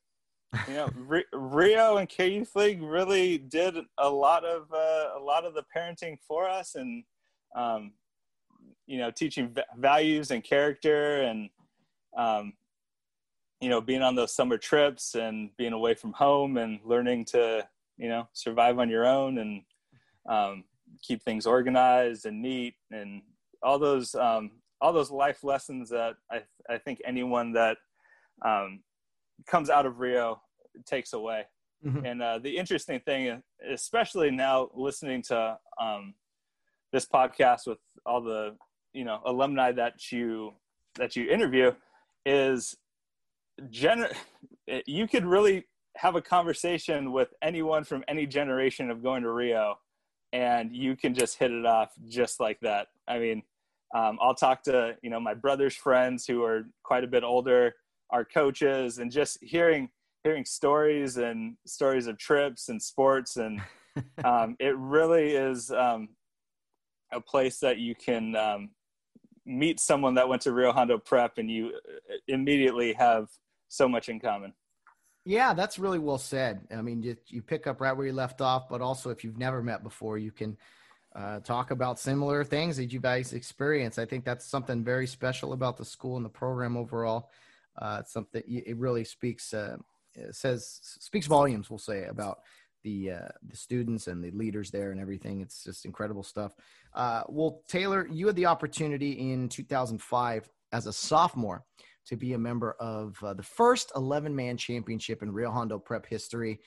you know, [LAUGHS] Rio and K Youth League really did a lot of, uh, a lot of the parenting for us and, um, you know, teaching v- values and character and, um, you know, being on those summer trips and being away from home and learning to, you know survive on your own and um, keep things organized and neat and all those um, all those life lessons that I, I think anyone that um, comes out of Rio takes away. Mm-hmm. And uh, the interesting thing, especially now listening to um, this podcast with all the you know alumni that you that you interview, is gener- you could really have a conversation with anyone from any generation of going to Rio, and you can just hit it off just like that. I mean, um, I'll talk to you know my brother's friends who are quite a bit older, our coaches, and just hearing hearing stories and stories of trips and sports, and [LAUGHS] um, it really is um, a place that you can um, meet someone that went to Rio Hondo Prep, and you uh, immediately have so much in common. Yeah, that's really well said. I mean, you, you pick up right where you left off, but also if you've never met before, you can uh, talk about similar things that you guys experience. I think that's something very special about the school and the program overall. Uh, it's something it really speaks uh, says speaks volumes. We'll say about the uh, the students and the leaders there and everything. It's just incredible stuff. Uh, well, Taylor, you had the opportunity in 2005 as a sophomore to be a member of uh, the first 11 man championship in Rio Hondo prep history.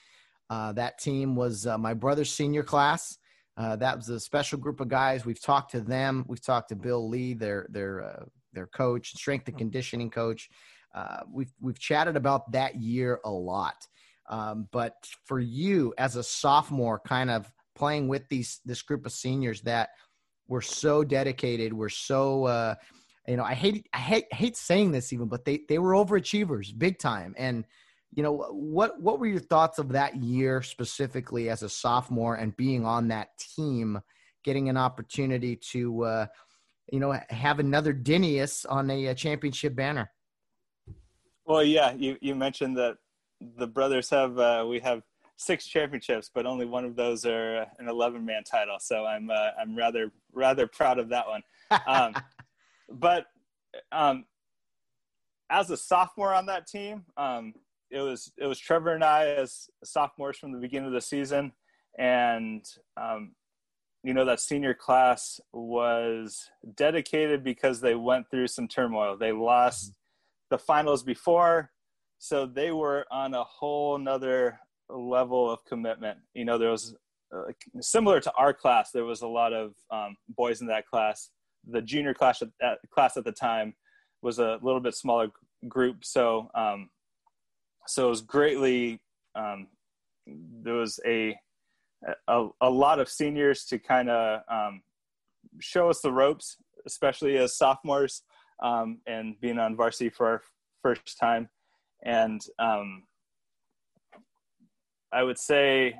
Uh, that team was uh, my brother's senior class. Uh, that was a special group of guys. We've talked to them. We've talked to Bill Lee, their their uh, their coach, strength and conditioning coach. Uh, we've we've chatted about that year a lot. Um, but for you as a sophomore, kind of playing with these this group of seniors that were so dedicated, were so you know, I hate I hate hate saying this even, but they they were overachievers big time. And you know, what what were your thoughts of that year specifically as a sophomore and being on that team, getting an opportunity to uh, you know have another Dinius on a, a championship banner? Well, yeah, you you mentioned that the brothers have uh, we have six championships, but only one of those are an 11 man title. So I'm uh, I'm rather rather proud of that one. [LAUGHS] Um, but um, as a sophomore on that team, um, it was it was Trevor and I as sophomores from the beginning of the season, and um, you know that senior class was dedicated because they went through some turmoil. They lost the finals before, so they were on a whole nother level of commitment. You know, there was uh, similar to our class. There was a lot of um, boys in that class the junior class at, class at the time was a little bit smaller group, so um, so it was greatly um, there was a, a, a lot of seniors to kind of um, show us the ropes, especially as sophomores um, and being on varsity for our first time, and um, I would say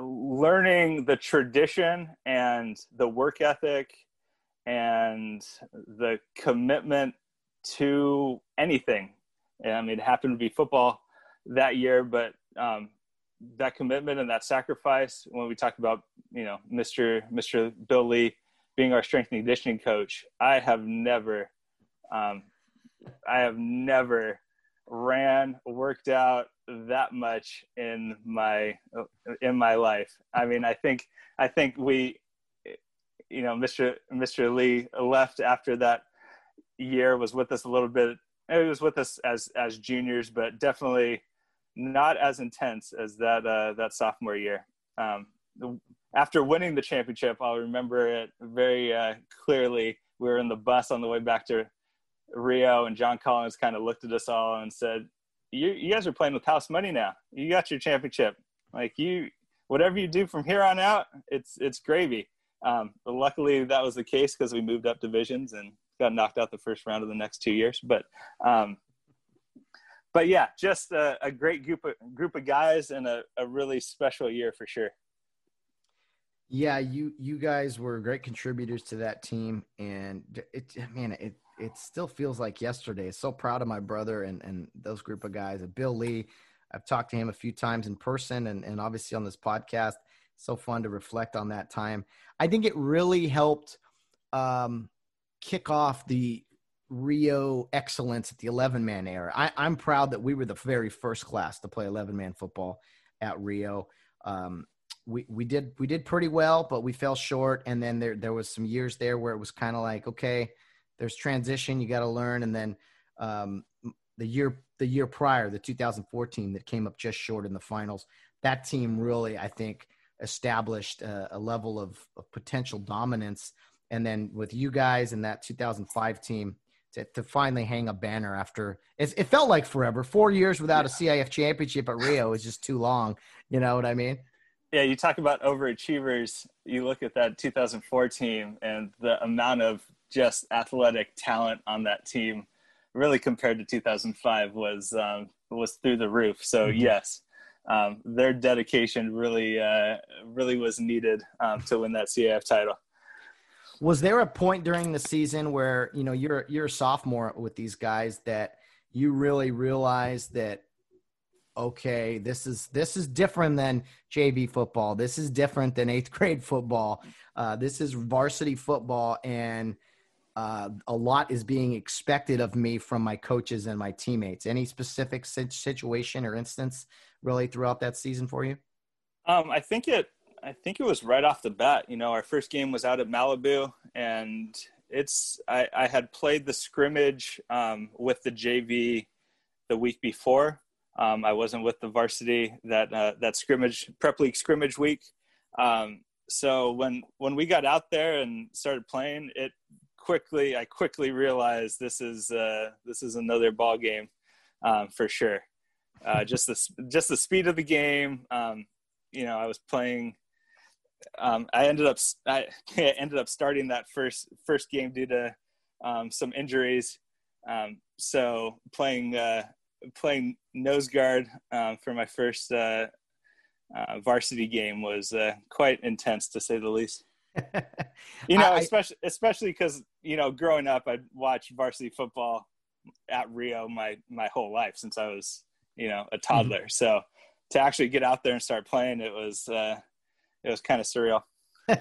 learning the tradition and the work ethic and the commitment to anything. And, I mean, it happened to be football that year, but um, that commitment and that sacrifice. When we talk about, you know, Mr. Mr. Bill Lee being our strength and conditioning coach, I have never, um, I have never ran, worked out, that much in my in my life. I mean, I think I think we, you know, Mr. Mr. Lee left after that year was with us a little bit. He was with us as as juniors, but definitely not as intense as that uh, that sophomore year. Um, after winning the championship, I'll remember it very uh, clearly. We were in the bus on the way back to Rio, and John Collins kind of looked at us all and said, you, you guys are playing with house money now. You got your championship. Like you, whatever you do from here on out, it's it's gravy. Um, but luckily, that was the case because we moved up divisions and got knocked out the first round of the next two years. But um, but yeah, just a, a, great group of group of guys and a, a really special year for sure. Yeah, you you guys were great contributors to that team, and it man, it it still feels like yesterday. So proud of my brother and and those group of guys. Bill Lee, I've talked to him a few times in person, and and obviously on this podcast. So fun to reflect on that time. I think it really helped um, kick off the Rio excellence at the 11 man era. I, I'm proud that we were the very first class to play 11 man football at Rio. Um, we, we did we did pretty well, but we fell short. And then there there was some years there where it was kind of like, okay, there's transition, you got to learn. And then um, the year the year prior, the 2014, that came up just short in the finals. That team really, I think, established a, a level of, of, potential dominance. And then with you guys and that 2005 team, to, to finally hang a banner after it, it felt like forever. Four years without a CIF championship at Rio is just too long. You know what I mean? yeah, you talk about overachievers. You look at that 2004 team and the amount of just athletic talent on that team, really compared to 2005, was um, was through the roof. So mm-hmm. yes, um, their dedication really uh, really was needed um, to win that CIF title. Was there a point during the season where you know you're you're a sophomore with these guys that you really realized that okay, this is this is different than JV football. This is different than eighth grade football. Uh, this is varsity football, and uh, a lot is being expected of me from my coaches and my teammates. Any specific situation or instance really throughout that season for you? Um, I think it. I think it was right off the bat. You know, our first game was out at Malibu, and it's. I, I had played the scrimmage um, with the JV the week before, um, I wasn't with the varsity that uh, that scrimmage prep league scrimmage week. Um, so when when we got out there and started playing, it quickly I quickly realized this is uh, this is another ball game um, for sure. Uh, just the just the speed of the game. Um, you know, I was playing. Um, I ended up I [LAUGHS] ended up starting that first first game due to um, some injuries. so playing uh, playing nose guard um, for my first uh, uh, varsity game was uh, quite intense to say the least. [LAUGHS] you know, I, especially especially because you know, growing up, I'd watch varsity football at Rio my my whole life since I was you know a toddler. Mm-hmm. So to actually get out there and start playing, it was uh, it was kind of surreal. [LAUGHS] well,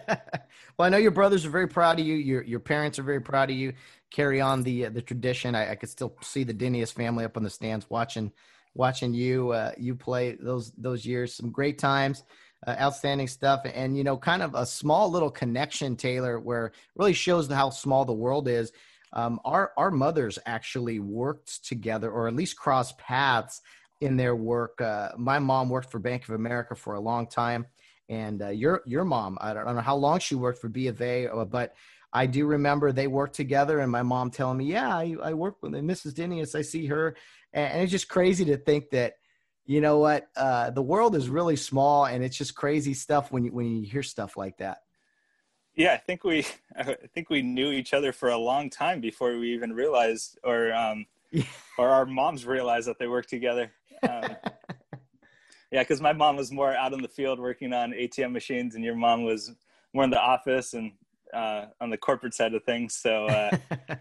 I know your brothers are very proud of you. Your your parents are very proud of you. Carry on the uh, the tradition. I, I could still see the Dinius family up on the stands watching watching you uh, you play those those years. Some great times, uh, outstanding stuff, and you know, kind of a small little connection, Taylor, where really shows how small the world is. Um, our our mothers actually worked together, or at least crossed paths in their work. Uh, my mom worked for Bank of America for a long time and uh, your your mom. I don't, I don't, know how long she worked for B of A, uh, but I do remember they worked together, and my mom telling me, "Yeah, I, I work with Mrs. Dinius. I see her," and, and, it's just crazy to think that. You know what? Uh, the world is really small, and it's just crazy stuff when you when you hear stuff like that. Yeah, I think we [LAUGHS] I think we knew each other for a long time before we even realized, or um, [LAUGHS] or our moms realized that they worked together. Um, [LAUGHS] yeah, because my mom was more out in the field working on ATM machines, and your mom was more in the office and uh, on the corporate side of things. So. Uh, [LAUGHS]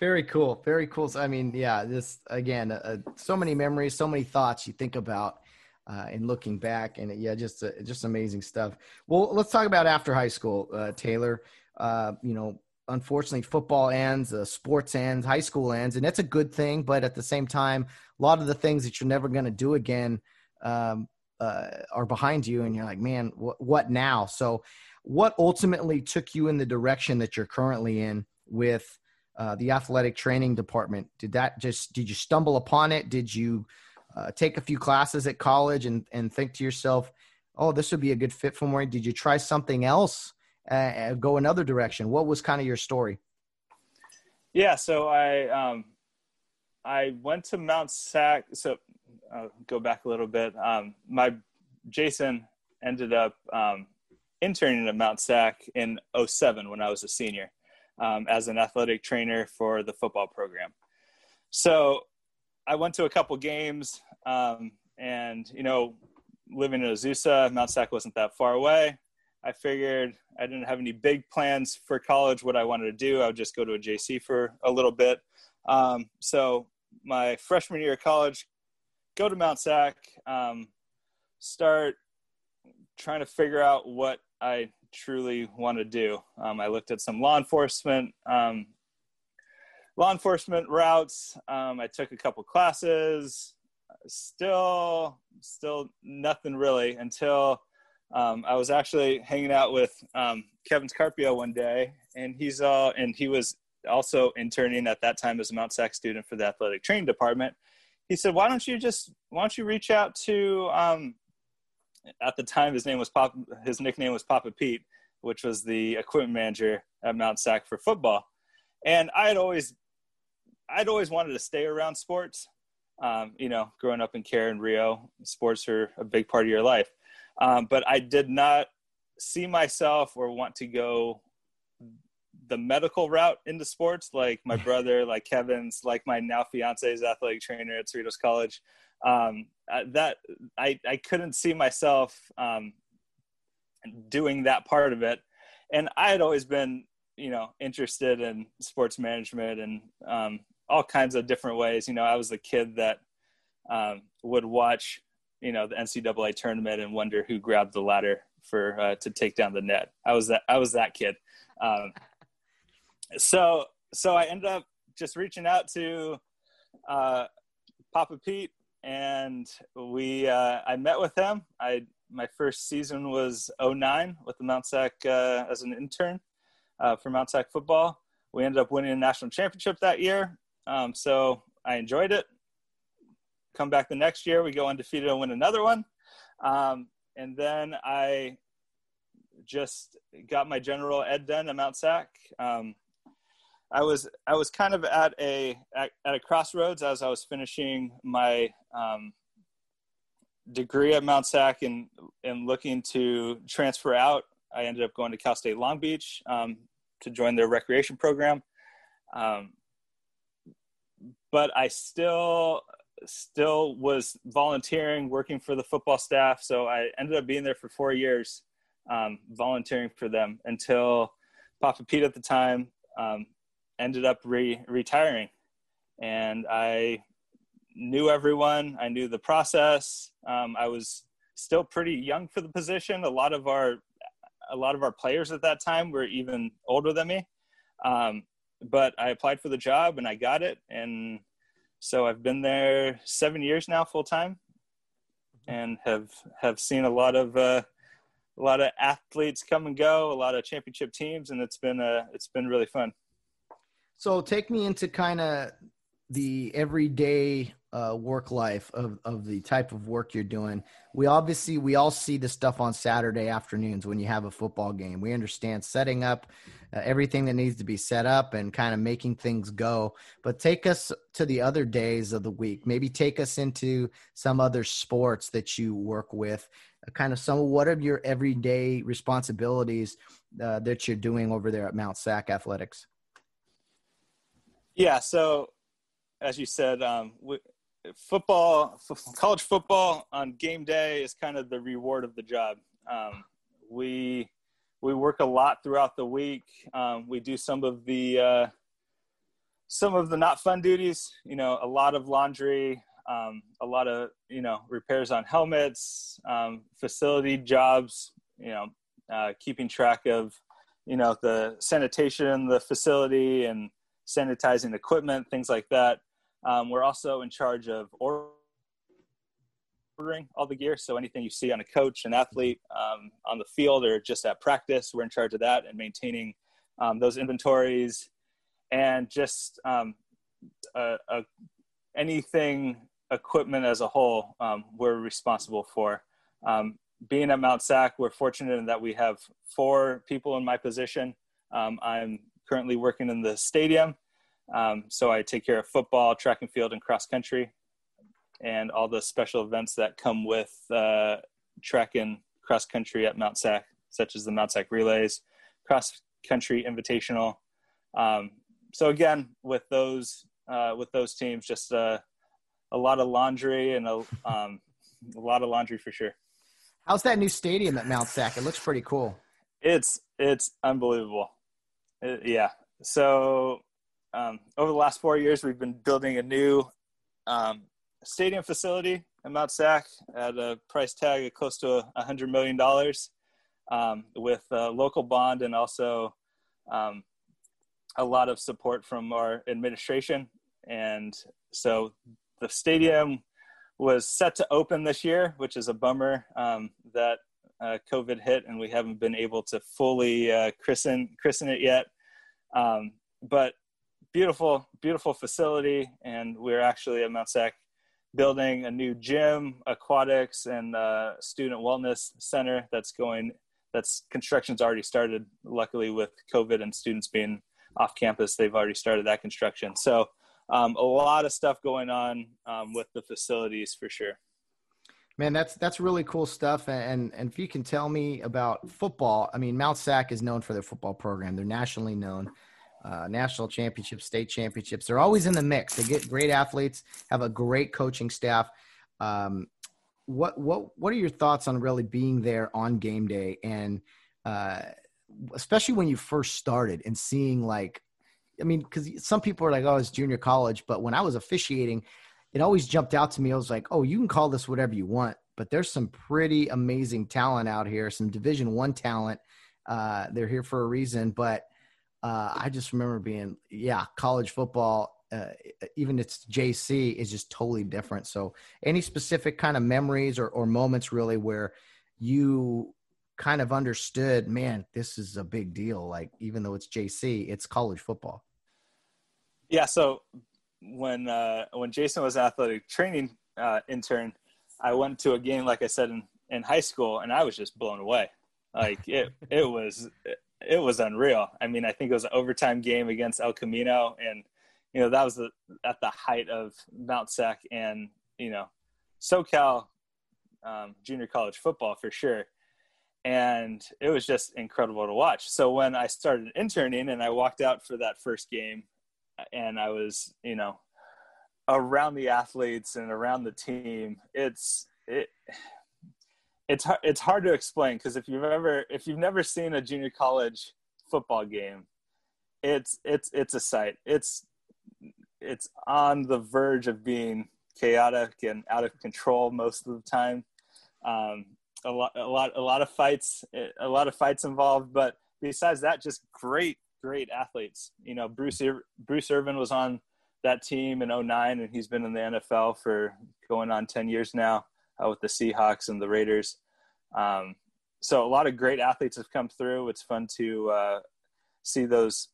very cool. Very cool. So, I mean, yeah, this again, uh, so many memories, so many thoughts you think about uh, in looking back, and yeah, just uh, just amazing stuff. Well, let's talk about after high school, uh, Taylor. Uh, you know, unfortunately football ends, uh, sports ends, high school ends, and that's a good thing. But at the same time, a lot of the things that you're never going to do again um, uh, are behind you, and you're like, man, wh- what now? So, what ultimately took you in the direction that you're currently in with uh, the athletic training department? Did that just did you stumble upon it? Did you uh, take a few classes at college and and think to yourself, oh, this would be a good fit for me? Did you try something else? Uh, go another direction? What was kind of your story? Yeah, so I um, I went to Mount Sac. So I'll go back a little bit. Um, my Jason ended up um, interning at Mount Sac in 07 when I was a senior um, as an athletic trainer for the football program. So I went to a couple games, um, and you know, living in Azusa, Mount Sac wasn't that far away. I figured I didn't have any big plans for college. What I wanted to do, I would just go to a JC for a little bit. Um, so my freshman year of college, go to Mount Sac, um, start trying to figure out what I truly want to do. Um, I looked at some law enforcement, um, law enforcement routes. Um, I took a couple classes. Still, still nothing really until um, I was actually hanging out with um, Kevin Scarpio one day, and he's uh, and he was also interning at that time as a Mount Sac student for the athletic training department. He said, "Why don't you just why don't you reach out to?" Um, at the time, his name was Pop. His nickname was Papa Pete, which was the equipment manager at Mount Sac for football. And I had always, I'd always wanted to stay around sports. Um, you know, growing up in Care and Rio, sports are a big part of your life. Um, but I did not see myself or want to go the medical route into sports, like my [LAUGHS] brother, like Kevin's, like my now fiance's athletic trainer at Cerritos College. Um, uh, that I, I couldn't see myself um, doing that part of it. And I had always been, you know, interested in sports management and um, all kinds of different ways. You know, I was the kid that um, would watch you know the NCAA tournament and wonder who grabbed the ladder for uh, to take down the net. I was that I was that kid. Um, so so I ended up just reaching out to uh, Papa Pete, and we uh, I met with him. I my first season was 09 with the Mount Sac uh, as an intern uh, for Mount Sac football. We ended up winning a national championship that year, um, so I enjoyed it come back the next year, we go undefeated and win another one. Um, and then I just got my general ed done at Mount Sac. Um, I was I was kind of at a at, at, a crossroads as I was finishing my um, degree at Mount Sac and and looking to transfer out. I ended up going to Cal State Long Beach um, to join their recreation program. Um, but I still still was volunteering, working for the football staff. So I ended up being there for four years, um, volunteering for them until Papa Pete at the time um, ended up re- retiring. And I knew everyone, I knew the process. Um, I was still pretty young for the position. A lot of our a lot of our players at that time were even older than me. Um, but I applied for the job and I got it and so I've been there seven years now, full time, and have have seen a lot of uh, a lot of athletes come and go, a lot of championship teams, and it's been uh, it's been really fun. So take me into kind of the everyday uh, work life of, of the type of work you're doing. We obviously we all see the stuff on Saturday afternoons when you have a football game. We understand setting up uh, everything that needs to be set up and kind of making things go. But take us to the other days of the week. Maybe take us into some other sports that you work with. Uh, kind of some of what are your everyday responsibilities uh, that you're doing over there at Mount Sac Athletics? Yeah, so as you said, um, we, football, f- college football on game day is kind of the reward of the job. Um, we we work a lot throughout the week. Um, we do some of the uh, some of the not fun duties. You know, a lot of laundry, um, a lot of you know repairs on helmets, um, facility jobs. You know, uh, keeping track of you know the sanitation, the facility, and sanitizing equipment, things like that. Um, we're also in charge of ordering all the gear. So anything you see on a coach, an athlete um, on the field, or just at practice, we're in charge of that and maintaining um, those inventories and just um, a, a, anything equipment as a whole um, we're responsible for. Um, being at Mount Sac, we're fortunate in that we have four people in my position. Um, I'm currently working in the stadium. Um, so I take care of football, track and field, and cross country, and all the special events that come with uh, track and cross country at Mount Sac, such as the Mount Sac Relays, cross country invitational. Um, so again, with those uh, with those teams, just uh, a lot of laundry and a, um, a lot of laundry for sure. How's that new stadium at Mount Sac? It looks pretty cool. It's it's unbelievable. It, yeah. So um, over the last four years, we've been building a new um, stadium facility at Mount Sac at a price tag of close to a hundred million dollars, um, with a local bond and also um, a lot of support from our administration. And so the stadium was set to open this year, which is a bummer um, that uh, COVID hit and we haven't been able to fully uh, christen christen it yet. Um, but beautiful, beautiful facility, and we're actually at Mount Sac building a new gym, aquatics, and uh, student wellness center that's going. That's construction's already started. Luckily, with COVID and students being off campus, they've already started that construction. So um, a lot of stuff going on um, with the facilities for sure. Man, that's that's really cool stuff. And and if you can tell me about football, I mean, Mount Sac is known for their football program. They're nationally known, uh, national championships, state championships. They're always in the mix. They get great athletes, have a great coaching staff. Um, what what what are your thoughts on really being there on game day and uh, especially when you first started and seeing like I mean, because some people are like, oh, it's junior college. But when I was officiating, it always jumped out to me. I was like, oh, you can call this whatever you want, but there's some pretty amazing talent out here, some Division One talent. Uh, they're here for a reason. But uh, I just remember being, yeah, college football, uh, even it's JC, is just totally different. So, any specific kind of memories or, or moments really where you kind of understood, man, this is a big deal. Like, even though it's JC, it's college football. Yeah. So when uh, when Jason was athletic training uh, intern, I went to a game, like I said, in, in high school, and I was just blown away. Like it, it was, it was unreal. I mean, I think it was an overtime game against El Camino, and you know that was the, at the height of Mount Sac and you know SoCal um, junior college football for sure and it was just incredible to watch. So when I started interning and I walked out for that first game, and I was, you know, around the athletes and around the team, it's it it's it's hard to explain because if you've ever if you've never seen a junior college football game, it's it's it's a sight. It's it's on the verge of being chaotic and out of control most of the time. Um, a lot, a lot, a lot of fights, a lot of fights involved. But besides that, just great, great athletes. You know, Bruce Bruce Irvin was on that team in 09 and he's been in the NFL for going on 10 years now uh, with the Seahawks and the Raiders. Um, so a lot of great athletes have come through. It's fun to uh, see those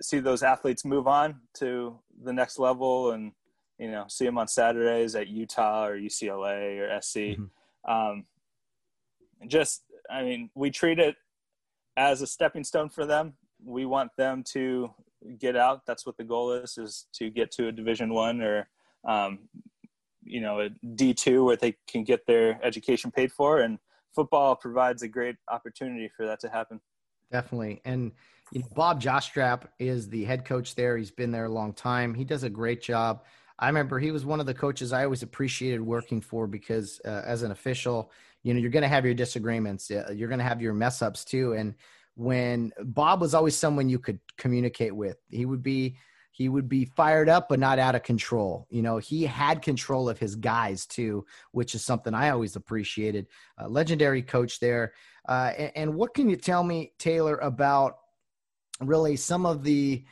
see those athletes move on to the next level and you know see them on Saturdays at Utah or UCLA or SC. Mm-hmm. Um, just I mean, we treat it as a stepping stone for them. We want them to get out. That's what the goal is: is to get to a Division One or um, you know a D two where they can get their education paid for. And football provides a great opportunity for that to happen. Definitely, and you know, Bob Jastrab is the head coach there. He's been there a long time. He does a great job. I remember he was one of the coaches I always appreciated working for because uh, as an official, you know, you're going to have your disagreements. You're going to have your mess ups too. And when Bob was always someone you could communicate with, he would be, he would be fired up but not out of control. You know, he had control of his guys too, which is something I always appreciated. Uh, legendary coach there. Uh, and, and, what can you tell me, Taylor, about really some of the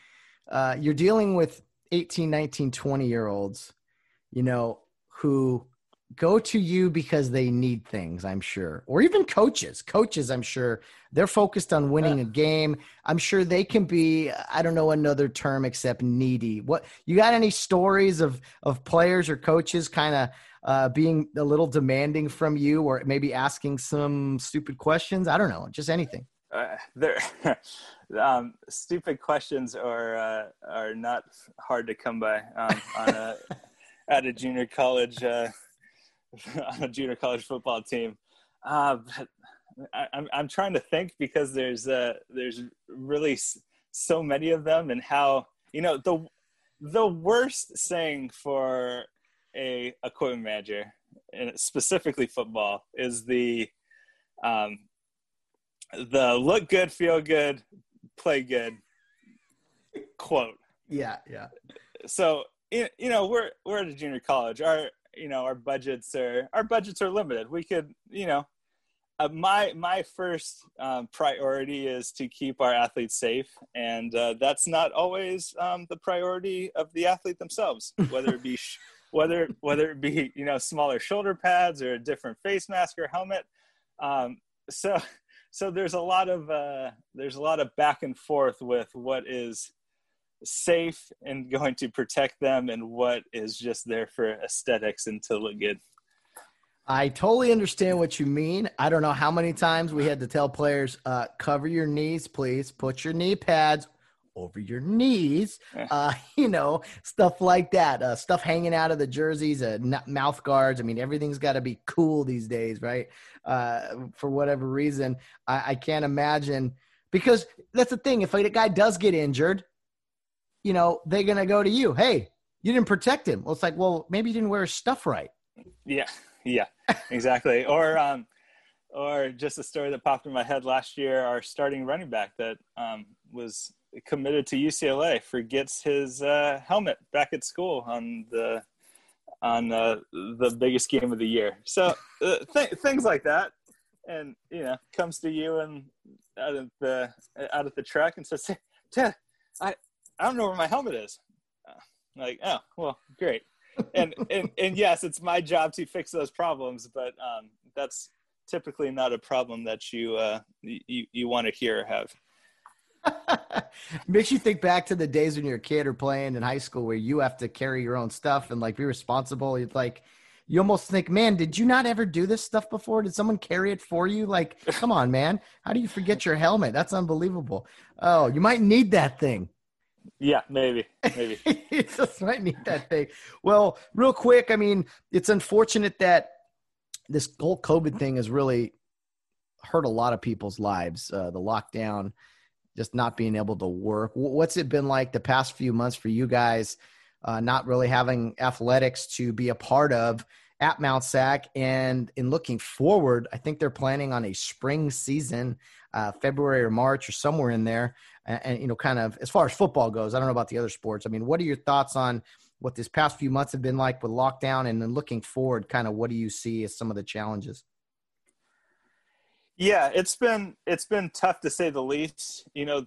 uh, you're dealing with 18, 19, 20 year olds, you know, who go to you because they need things, I'm sure. Or even coaches. Coaches, I'm sure they're focused on winning a game. I'm sure they can be I don't know another term except needy. What you got any stories of of players or coaches kind of uh, being a little demanding from you or maybe asking some stupid questions? I don't know, just anything. Uh, there [LAUGHS] um, stupid questions are uh, are not hard to come by um, on a, [LAUGHS] at a junior college uh, [LAUGHS] on a junior college football team. Uh, I, I'm, I'm trying to think because there's uh, there's really so many of them, and how you know the the worst saying for a equipment manager, and specifically football, is the um, the look good, feel good, play good quote. Yeah, yeah. So you know we're we're at a junior college. Our you know our budgets are our budgets are limited. We could you know uh, my my first um, priority is to keep our athletes safe. And uh, that's not always um, the priority of the athlete themselves [LAUGHS] whether it be sh- whether whether it be you know smaller shoulder pads or a different face mask or helmet. Um, so so there's a lot of uh, there's a lot of back and forth with what is safe and [LAUGHS] going to protect them and what is just there for aesthetics and to look good. I totally understand what you mean. I don't know how many times we had to tell players, uh, cover your knees, please. Put your knee pads over your knees. Uh, [LAUGHS] you know, stuff like that. Uh, stuff hanging out of the jerseys, uh, mouth guards. I mean, everything's got to be cool these days, right? Uh, for whatever reason, I, I can't imagine because that's the thing. If a guy does get injured, you know, they're going to go to you. Hey, you didn't protect him. Well, it's like, well, maybe you didn't wear his stuff right. Yeah. Yeah, exactly. [LAUGHS] or, um, or just a story that popped in my head last year, our starting running back that um, was committed to UCLA forgets his uh, helmet back at school on the on uh, the biggest game of the year. So uh, th- things like that, and you know, comes to you and out of the out of the truck and says, "Ted, I I don't know where my helmet is. Uh, like, oh, well, great. And, and, and yes, it's my job to fix those problems, but um, that's typically not a problem that you, uh, you, you want to hear or have. [LAUGHS] Makes you think back to the days when you're a kid or playing in high school where you have to carry your own stuff and like be responsible. It's like, you almost think, man, did you not ever do this stuff before? Did someone carry it for you? Like, come on, man. How do you forget your helmet? That's unbelievable. Oh, you might need that thing. Yeah, maybe, maybe. you [LAUGHS] just might need that thing. Well, real quick, I mean, it's unfortunate that this whole COVID thing has really hurt a lot of people's lives. Uh, the lockdown, just not being able to work. What's it been like the past few months for you guys? Uh, not really having athletics to be a part of at Mount Sac, and in looking forward, I think they're planning on a spring season, uh, February or March or somewhere in there and, and, you know, kind of as far as football goes, I don't know about the other sports. I mean, what are your thoughts on what this past few months have been like with lockdown, and then looking forward, kind of what do you see as some of the challenges? Yeah, it's been it's been tough to say the least. You know,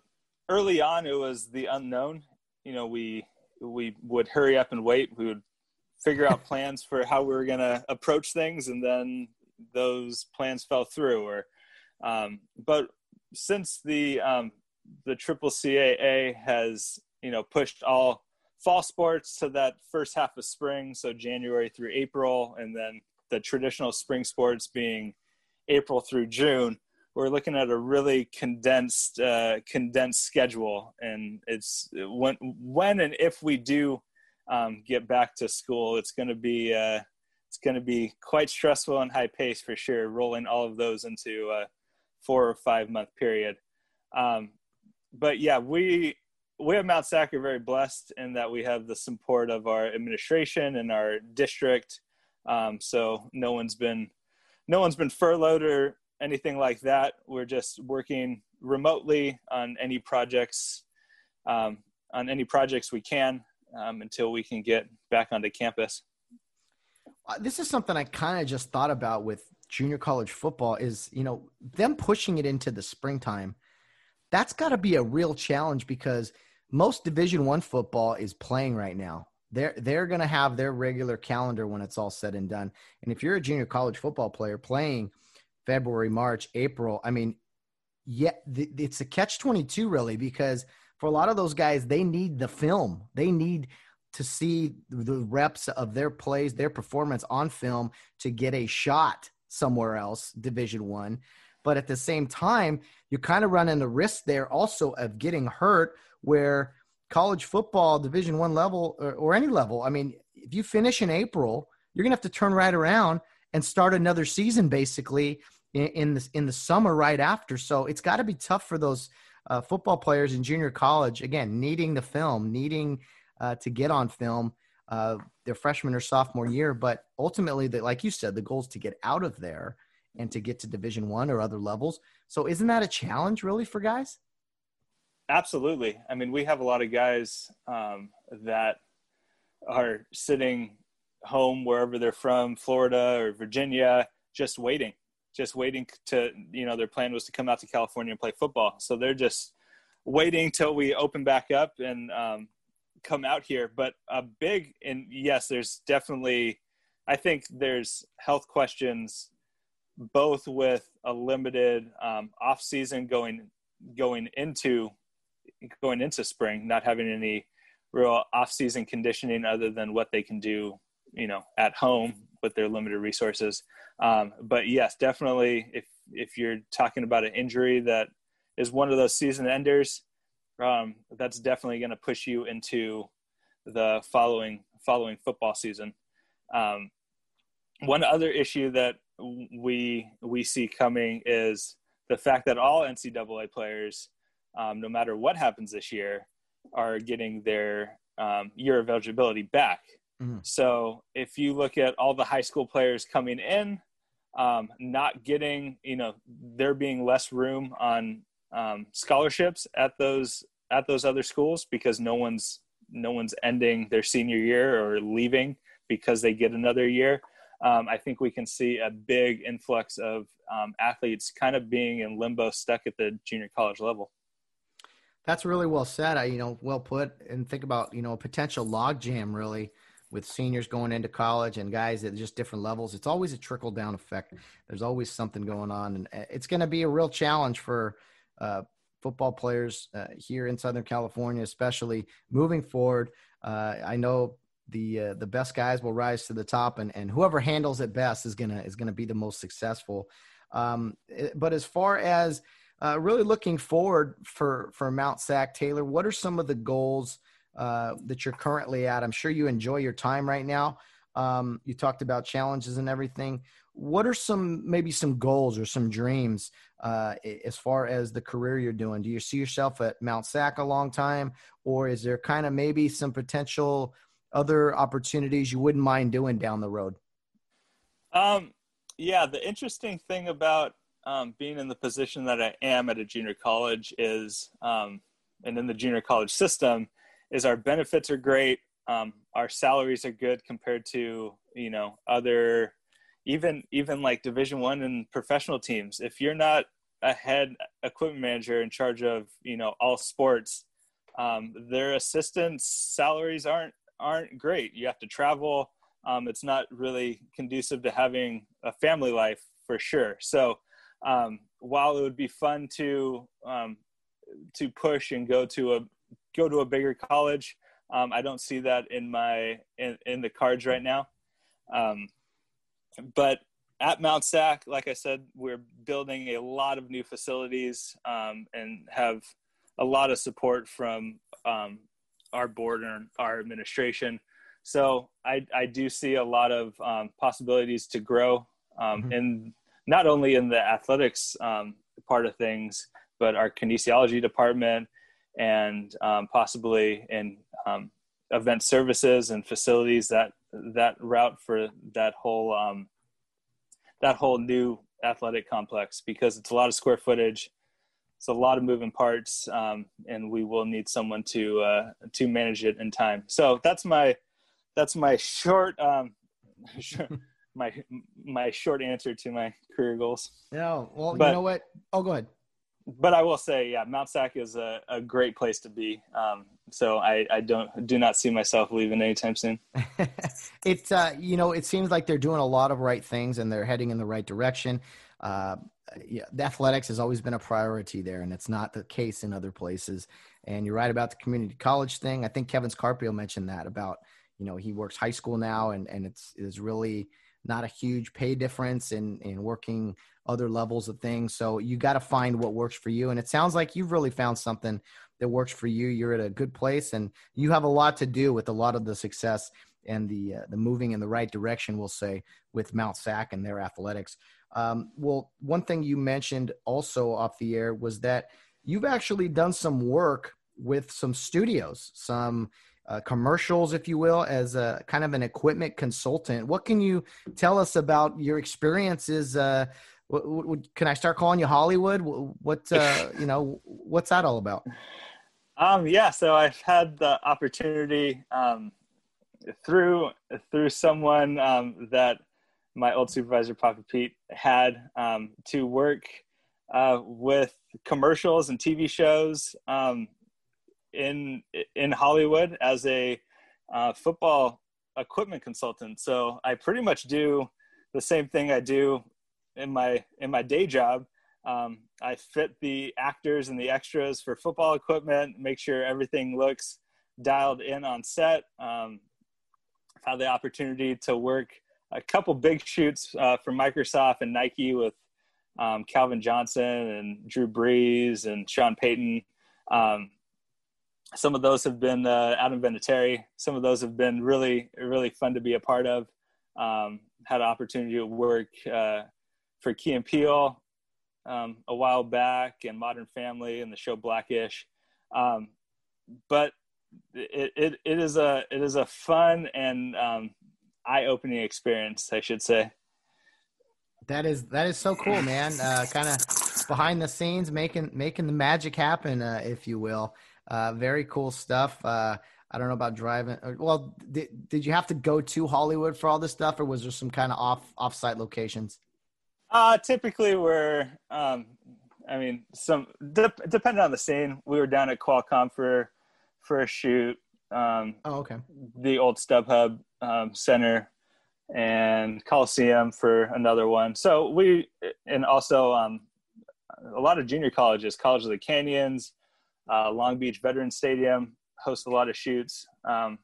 early on it was the unknown. You know, we we would hurry up and wait. We would figure out [LAUGHS] plans for how we were going to approach things, and then those plans fell through. Or, um, but since the um, the triple CAA has you know pushed all fall sports to that first half of spring, so January through April, and then the traditional spring sports being April through June. We're looking at a really condensed uh, condensed schedule, and it's when when and if we do um, get back to school, it's going to be uh, it's going to be quite stressful and high pace for sure. Rolling all of those into a four or five month period. Um, but yeah, we we at Mount Sac are very blessed in that we have the support of our administration and our district. Um, so no one's been no one's been furloughed or anything like that. We're just working remotely on any projects um, on any projects we can um, until we can get back onto campus. Uh, this is something I kind of just thought about with junior college football is you know them pushing it into the springtime. That's got to be a real challenge because most Division One football is playing right now. They're they're going to have their regular calendar when it's all said and done. And if you're a junior college football player playing February, March, April, I mean, yeah, it's a catch twenty two really because for a lot of those guys, they need the film. They need to see the reps of their plays, their performance on film to get a shot somewhere else, Division One. But at the same time, you're kind of running the risk there also of getting hurt where college football division one level or, or, any level i mean if you finish in april you're going to have to turn right around and start another season basically in, in the, in the summer right after. So it's got to be tough for those uh, football players in junior college again needing the film needing uh, to get on film uh, their freshman or sophomore year. But ultimately that like you said the goal is to get out of there and to get to division one or other levels so isn't that a challenge really for guys Absolutely. I mean, we have a lot of guys um, that are sitting home wherever they're from, Florida or Virginia, just waiting, just waiting to, you know, their plan was to come out to California and play football. So they're just waiting till we open back up and um, come out here. But a big, and yes, there's definitely, I think there's health questions both with a limited um, off season going going into going into spring, not having any real off-season conditioning other than what they can do, you know, at home with their limited resources. Um, but yes, definitely, if if you're talking about an injury that is one of those season enders, um, that's definitely going to push you into the following following football season. Um, one other issue that we we see coming is the fact that all NCAA players um, no matter what happens this year, are getting their um, year of eligibility back. Mm-hmm. So if you look at all the high school players coming in, um, not getting, you know, there being less room on um, scholarships at those at those other schools because no one's no one's ending their senior year or leaving because they get another year. Um, I think we can see a big influx of um, athletes kind of being in limbo, stuck at the junior college level. That's really well said. I, you know, well put. And think about, you know, a potential logjam really with seniors going into college and guys at just different levels. It's always a trickle down effect. There's always something going on, and uh, it's going to be a real challenge for uh, football players uh, here in Southern California, especially moving forward. Uh, I know the uh, the best guys will rise to the top, and, and whoever handles it best is gonna is gonna be the most successful. Um, eh, but as far as uh, really looking forward for for Mount Sac Taylor. What are some of the goals uh, that you're currently at? I'm sure you enjoy your time right now. Um, you talked about challenges and everything. What are some maybe some goals or some dreams uh, as far as the career you're doing? Do you see yourself at Mount Sac a long time, or is there kind of maybe some potential other opportunities you wouldn't mind doing down the road? Um, yeah, the interesting thing about um, being in the position that I am at a junior college is, um, and in the junior college system, is our benefits are great. Um, our salaries are good compared to you know other, even even like Division One and professional teams. If you're not a head equipment manager in charge of you know all sports, um, their assistants' salaries aren't aren't great. You have to travel. Um, it's not really conducive to having a family life for sure. So um, while it would be fun to um, to push and go to a go to a bigger college, um, I don't see that in my in, in the cards right now. Um, but at Mount Sac, like I said, we're building a lot of new facilities um, and have a lot of support from um, our board and our administration. So I, I do see a lot of possibilities to grow mm-hmm. in not only in the athletics um, part of things, but our kinesiology department and um, possibly in um, event services and facilities that that route for that whole um, that whole new athletic complex because it's a lot of square footage, it's a lot of moving parts, um, and we will need someone to uh, to manage it in time. So that's my that's my short um, [LAUGHS] my my short answer to my career goals. Yeah, well, but, you know what? Oh, go ahead. But I will say, yeah, Mount Sac is a, a great place to be. Um, so I, I don't do not see myself leaving anytime soon. [LAUGHS] it's uh, you know, it seems like they're doing a lot of right things and they're heading in the right direction. Uh, yeah, the athletics has always been a priority there, and it's not the case in other places. And you're right about the community college thing. I think Kevin Scarpio mentioned that about you know he works high school now, and and it's is really not a huge pay difference in in working other levels of things. So you got to find what works for you. And it sounds like you've really found something that works for you. You're at a good place, and you have a lot to do with a lot of the success and the uh, the moving in the right direction. We'll say with Mount Sac and their athletics. Um, well, one thing you mentioned also off the air was that you've actually done some work with some studios, some uh, commercials, if you will, as a kind of an equipment consultant. What can you tell us about your experiences? Uh, what, what, can I start calling you Hollywood? What uh, [LAUGHS] you know? What's that all about? Um, yeah, so I've had the opportunity um, through through someone um, that my old supervisor, Papa Pete, had um, to work uh, with commercials and TV shows um, in in Hollywood as a uh, football equipment consultant. So I pretty much do the same thing I do in my in my day job. Um, I fit the actors and the extras for football equipment, make sure everything looks dialed in on set. Um, I've had the opportunity to work a couple big shoots uh, for Microsoft and Nike with um, Calvin Johnson and Drew Brees and Sean Payton. Um, some of those have been uh, Adam Vinatieri. Some of those have been really, really fun to be a part of. Um, had an opportunity to work uh, for Key and Peele um, a while back and Modern Family and the show Blackish. Um, but it, it, it is a it is a fun and um, eye-opening experience, I should say. That is that is so cool, man. Uh, kind of behind the scenes, making making the magic happen, uh, if you will. Uh, very cool stuff. Uh, I don't know about driving. Well, did, did you have to go to Hollywood for all this stuff, or was there some kind of off offsite locations? Uh, typically, we're, um, I mean, some de- depending on the scene. We were down at Qualcomm for for a shoot. Um, oh, okay. The old StubHub um, Center and Coliseum for another one. So we, and also um, a lot of junior colleges, College of the Canyons, uh, Long Beach Veterans Stadium hosts a lot of shoots. Um,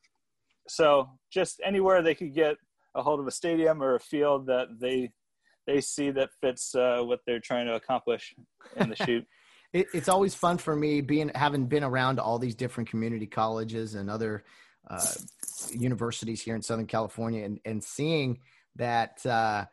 so just anywhere they could get a hold of a stadium or a field that they they see that fits uh, what they're trying to accomplish in the [LAUGHS] shoot. It, it's always fun for me being having been around all these different community colleges and other uh, universities here in Southern California and, and seeing that, uh,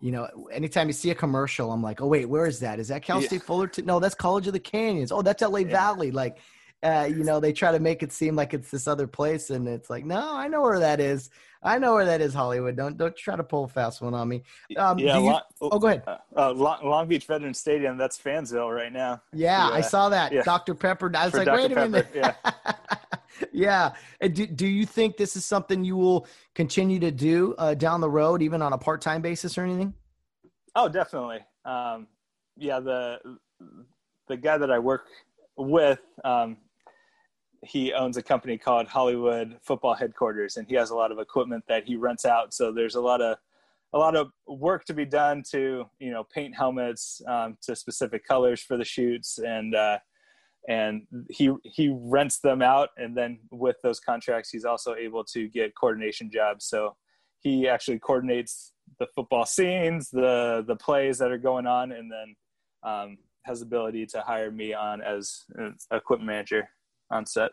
you know, anytime you see a commercial, I'm like, oh, wait, where is that? Is that Cal yeah. State Fullerton? No, that's College of the Canyons. Oh, that's LA yeah. Valley. Like, uh, you know, they try to make it seem like it's this other place. And it's like, no, I know where that is. I know where that is, Hollywood. Don't don't try to pull a fast one on me. Um, yeah. You, Long, oh, go ahead. Uh, uh, Long, Beach Veterans Stadium. That's Fansville right now. Yeah, I saw that. Yeah. Dr. Pepper. I was For like, Dr. wait a minute. Yeah. [LAUGHS] yeah. Do, do you think this is something you will continue to do uh, down the road, even on a part time basis or anything? Oh, definitely. Um, yeah. The the guy that I work with, um, he owns a company called Hollywood Football Headquarters, and he has a lot of equipment that he rents out. So there's a lot of a lot of work to be done to you know paint helmets um, to specific colors for the shoots. And uh, and he he rents them out. And then with those contracts he's also able to get coordination jobs. So he actually coordinates the football scenes the the plays that are going on and then um, has ability to hire me on as an equipment manager on set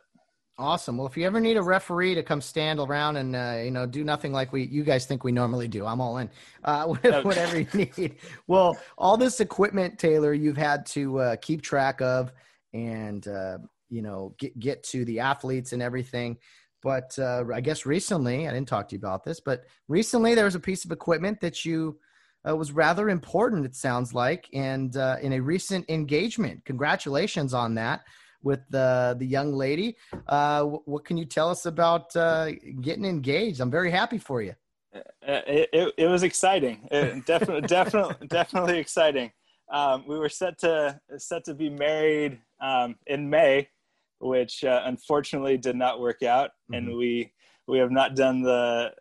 Awesome. Well, if you ever need a referee to come stand around and uh, you know do nothing like we you guys think we normally do, I'm all in. Uh, [LAUGHS] whatever you need. Well, all this equipment, Taylor, you've had to uh, keep track of and uh, you know get get to the athletes and everything. But uh, I guess recently, I didn't talk to you about this, but recently there was a piece of equipment that you uh, was rather important, it sounds like, and uh, in a recent engagement. Congratulations on that with the the young lady. Uh, what can you tell us about uh, getting engaged? I'm very happy for you. Uh, it, it, it was exciting. It, definitely, definitely, definitely exciting. Um, we were set to set to be married um, in May, which uh, unfortunately did not work out, mm-hmm. and we we have not done the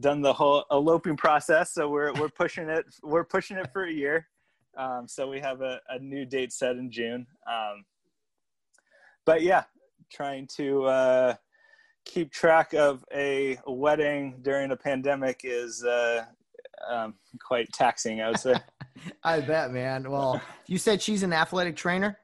done the whole eloping process. So we're we're pushing it we're pushing it for a year. Um, so we have a, a, new date set in June. Um, but yeah, trying to uh, keep track of a wedding during a pandemic is uh, um, quite taxing. I would say. [LAUGHS] I bet, man. Well, you said she's an athletic trainer.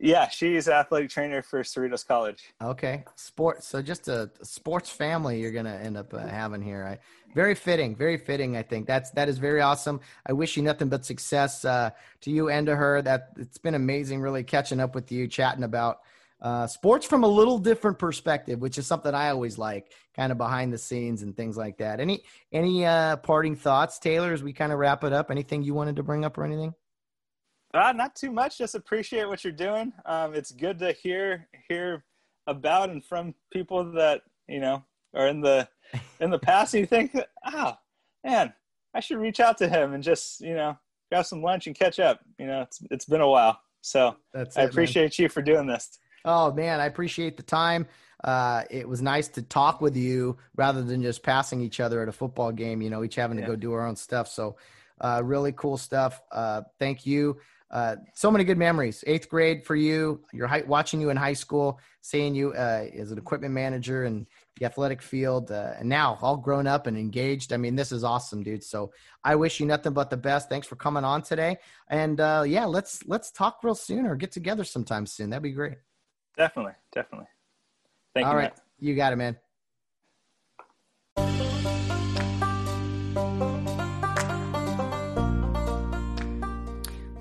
Yeah, she's athletic trainer for Cerritos College. Okay, sports. So just a, sports family you're gonna end up uh, having here. I, very fitting, very fitting. I think that's that is very awesome. I wish you nothing but success uh, to you and to her. That it's been amazing, really catching up with you, chatting about uh, sports from a little different perspective, which is something I always like, kind of behind the scenes and things like that. Any any uh, parting thoughts, Taylor, as we kind of wrap it up? Anything you wanted to bring up or anything? Uh, not too much. Just appreciate what you're doing. Um, it's good to hear hear about and from people that you know are in the in the past. And you think, ah, oh, man, I should reach out to him and just you know grab some lunch and catch up. You know, it's it's been a while. So That's I appreciate man. you for doing this. Oh man, I appreciate the time. Uh, it was nice to talk with you rather than just passing each other at a football game. You know, each having yeah. to go do our own stuff. So, uh, really cool stuff. Uh, thank you. Uh, so many good memories. Eighth grade for you. You're high, watching you in high school, seeing you uh, as an equipment manager and the athletic field, uh, and now all grown up and engaged. I mean, this is awesome, dude. So I wish you nothing but the best. Thanks for coming on today. And yeah, let's let's talk real soon or get together sometime soon. That'd be great. Definitely, definitely. Thank All you. All right, Matt. you got it, man.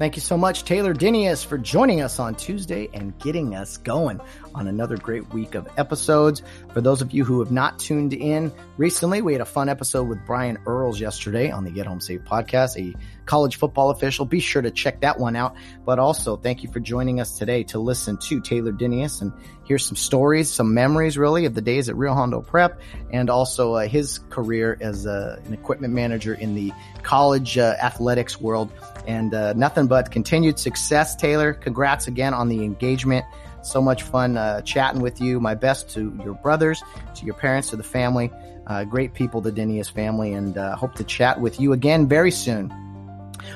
Thank you so much, Taylor Dinius, for joining us on Tuesday and getting us going on another great week of episodes. For those of you who have not tuned in recently, we had a fun episode with Brian Earls yesterday on the Get Home Safe podcast, a college football official. Be sure to check that one out. But also, thank you for joining us today to listen to Taylor Dinius and hear some stories, some memories really of the days at Rio Hondo Prep and also uh, his career as an equipment manager in the college uh, athletics world. And uh, nothing but continued success, Taylor. Congrats again on the engagement. So much fun uh, chatting with you. My best to your brothers, to your parents, to the family. Uh, great people, the Dinius family, and uh, hope to chat with you again very soon.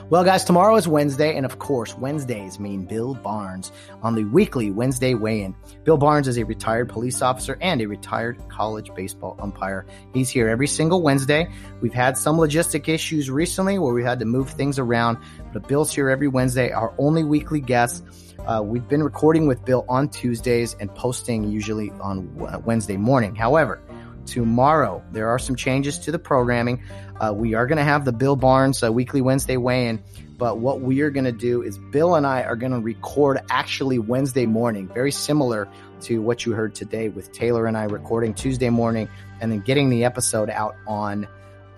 Well, guys, tomorrow is Wednesday, and of course, Wednesdays mean Bill Barnes on the weekly Wednesday weigh in. Bill Barnes is a retired police officer and a retired college baseball umpire. He's here every single Wednesday. We've had some logistic issues recently where we had to move things around, but Bill's here every Wednesday, our only weekly guest. Uh, we've been recording with Bill on Tuesdays and posting usually on Wednesday morning. However, tomorrow there are some changes to the programming. Uh, we are going to have the Bill Barnes uh, weekly Wednesday weigh in, but what we are going to do is Bill and I are going to record actually Wednesday morning, very similar to what you heard today with Taylor and I recording Tuesday morning and then getting the episode out on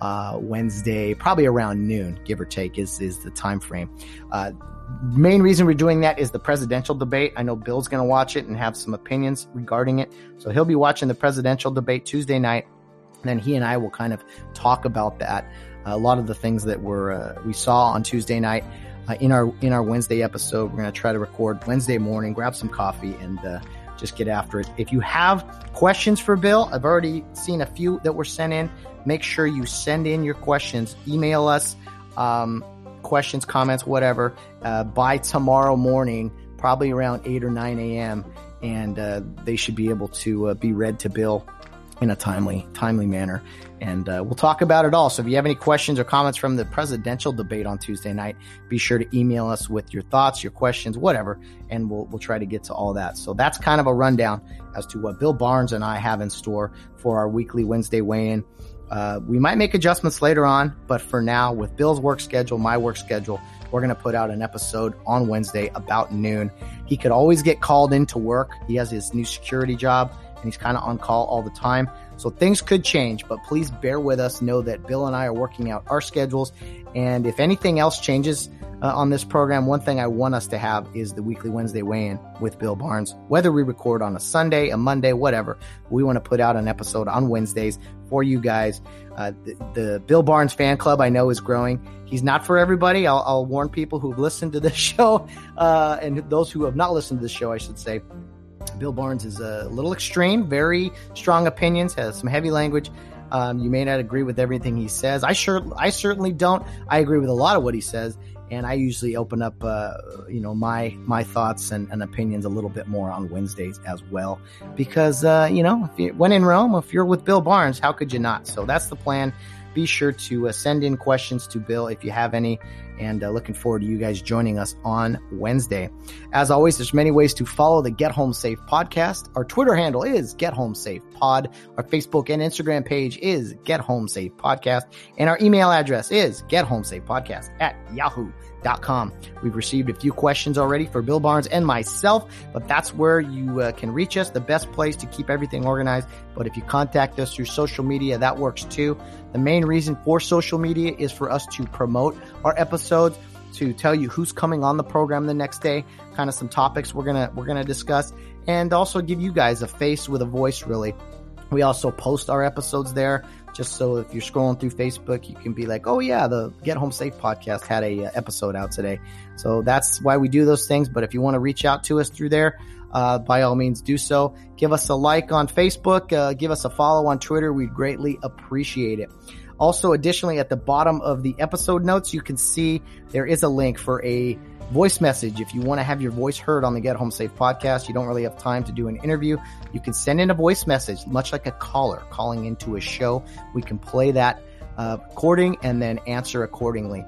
uh, Wednesday, probably around noon, give or take, is is the time frame. Uh, main reason we're doing that is the presidential debate. I know Bill's going to watch it and have some opinions regarding it, so he'll be watching the presidential debate Tuesday night and then he and I will kind of talk about that. Uh, a lot of the things that were uh, we saw on Tuesday night uh, in our in our Wednesday episode. We're going to try to record Wednesday morning. Grab some coffee and uh, just get after it. If you have questions for Bill, I've already seen a few that were sent in. Make sure you send in your questions. Email us um, questions, comments, whatever uh, by tomorrow morning, probably around eight or nine a.m. And uh, they should be able to be read to Bill in a timely, timely manner. And uh, we'll talk about it all. So if you have any questions or comments from the presidential debate on Tuesday night, be sure to email us with your thoughts, your questions, whatever, and we'll we'll try to get to all that. So that's kind of a rundown as to what Bill Barnes and I have in store for our weekly Wednesday weigh-in. Uh, we might make adjustments later on, but for now, with Bill's work schedule, my work schedule, we're going to put out an episode on Wednesday about noon. He could always get called into work. He has his new security job and he's kind of on call all the time. So things could change, but please bear with us. Know that Bill and I are working out our schedules. And if anything else changes uh, on this program, one thing I want us to have is the weekly Wednesday weigh in with Bill Barnes. Whether we record on a Sunday, a Monday, whatever, we want to put out an episode on Wednesdays for you guys. Uh, the, the, Bill Barnes fan club I know is growing. He's not for everybody. I'll, I'll warn people who've listened to this [LAUGHS] show uh, and those who have not listened to the show, I should say. Bill Barnes is a little extreme, very strong opinions, has some heavy language. Um, you may not agree with everything he says. I sure, I certainly don't. I agree with a lot of what he says, and I usually open up, uh, you know, my my thoughts and, and, opinions a little bit more on Wednesdays as well, because uh, you know, you, when in Rome, if you're with Bill Barnes, how could you not? So that's the plan be sure to uh, send in questions to Bill if you have any. And uh, looking forward to you guys joining us on Wednesday. As always, there's many ways to follow the Get Home Safe podcast. Our Twitter handle is Get Home Safe Pod. Our Facebook and Instagram page is Get Home Safe Podcast. And our email address is Get Home Safe Podcast at Yahoo Com. We've received a few questions already for Bill Barnes and myself, but that's where you uh, can reach us. The best place to keep everything organized. But if you contact us through social media, that works too. The main reason for social media is for us to promote our episodes, to tell you who's coming on the program the next day, kind of some topics we're gonna we're gonna discuss, and also give you guys a face with a voice. Really, we also post our episodes there just so if you're scrolling through Facebook, you can be like, oh yeah, the Get Home Safe podcast had a uh, episode out today. So that's why we do those things. But if you want to reach out to us through there, uh, by all means do so. Give us a like on Facebook, uh, give us a follow on Twitter. We'd greatly appreciate it. Also, additionally, at the bottom of the episode notes, you can see there is a link for a voice message. If you want to have your voice heard on the Get Home Safe podcast, you don't really have time to do an interview, you can send in a voice message, much like a caller calling into a show. We can play that uh, recording and then answer accordingly.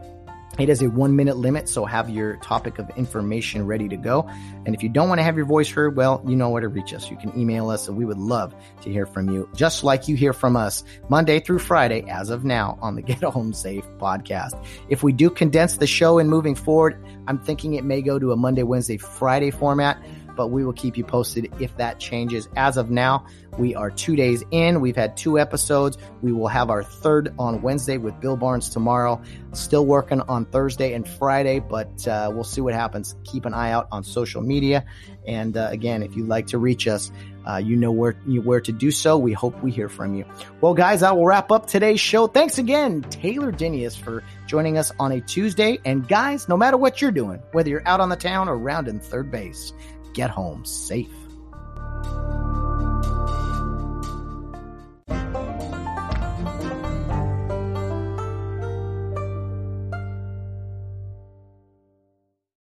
It is a one minute limit, so have your topic of information ready to go. And if you don't want to have your voice heard, well, you know where to reach us. You can email us, and we would love to hear from you, just like you hear from us Monday through Friday, as of now, on the [LAUGHS] Get Home Safe podcast. If we do condense the show and moving forward, I'm thinking it may go to a Monday, Wednesday, Friday format but we will keep you posted if that changes. As of now, we are two days in. We've had two episodes. We will have our third on Wednesday with Bill Barnes tomorrow. Still working on Thursday and Friday, but uh, we'll see what happens. Keep an eye out on social media. And uh, again, if you'd like to reach us, uh, you know where where to do so. We hope we hear from you. Well, guys, I will wrap up today's show. Thanks again, Taylor Dinius, for joining us on a Tuesday. And guys, no matter what you're doing, whether you're out on the town or rounding third base, get home safe.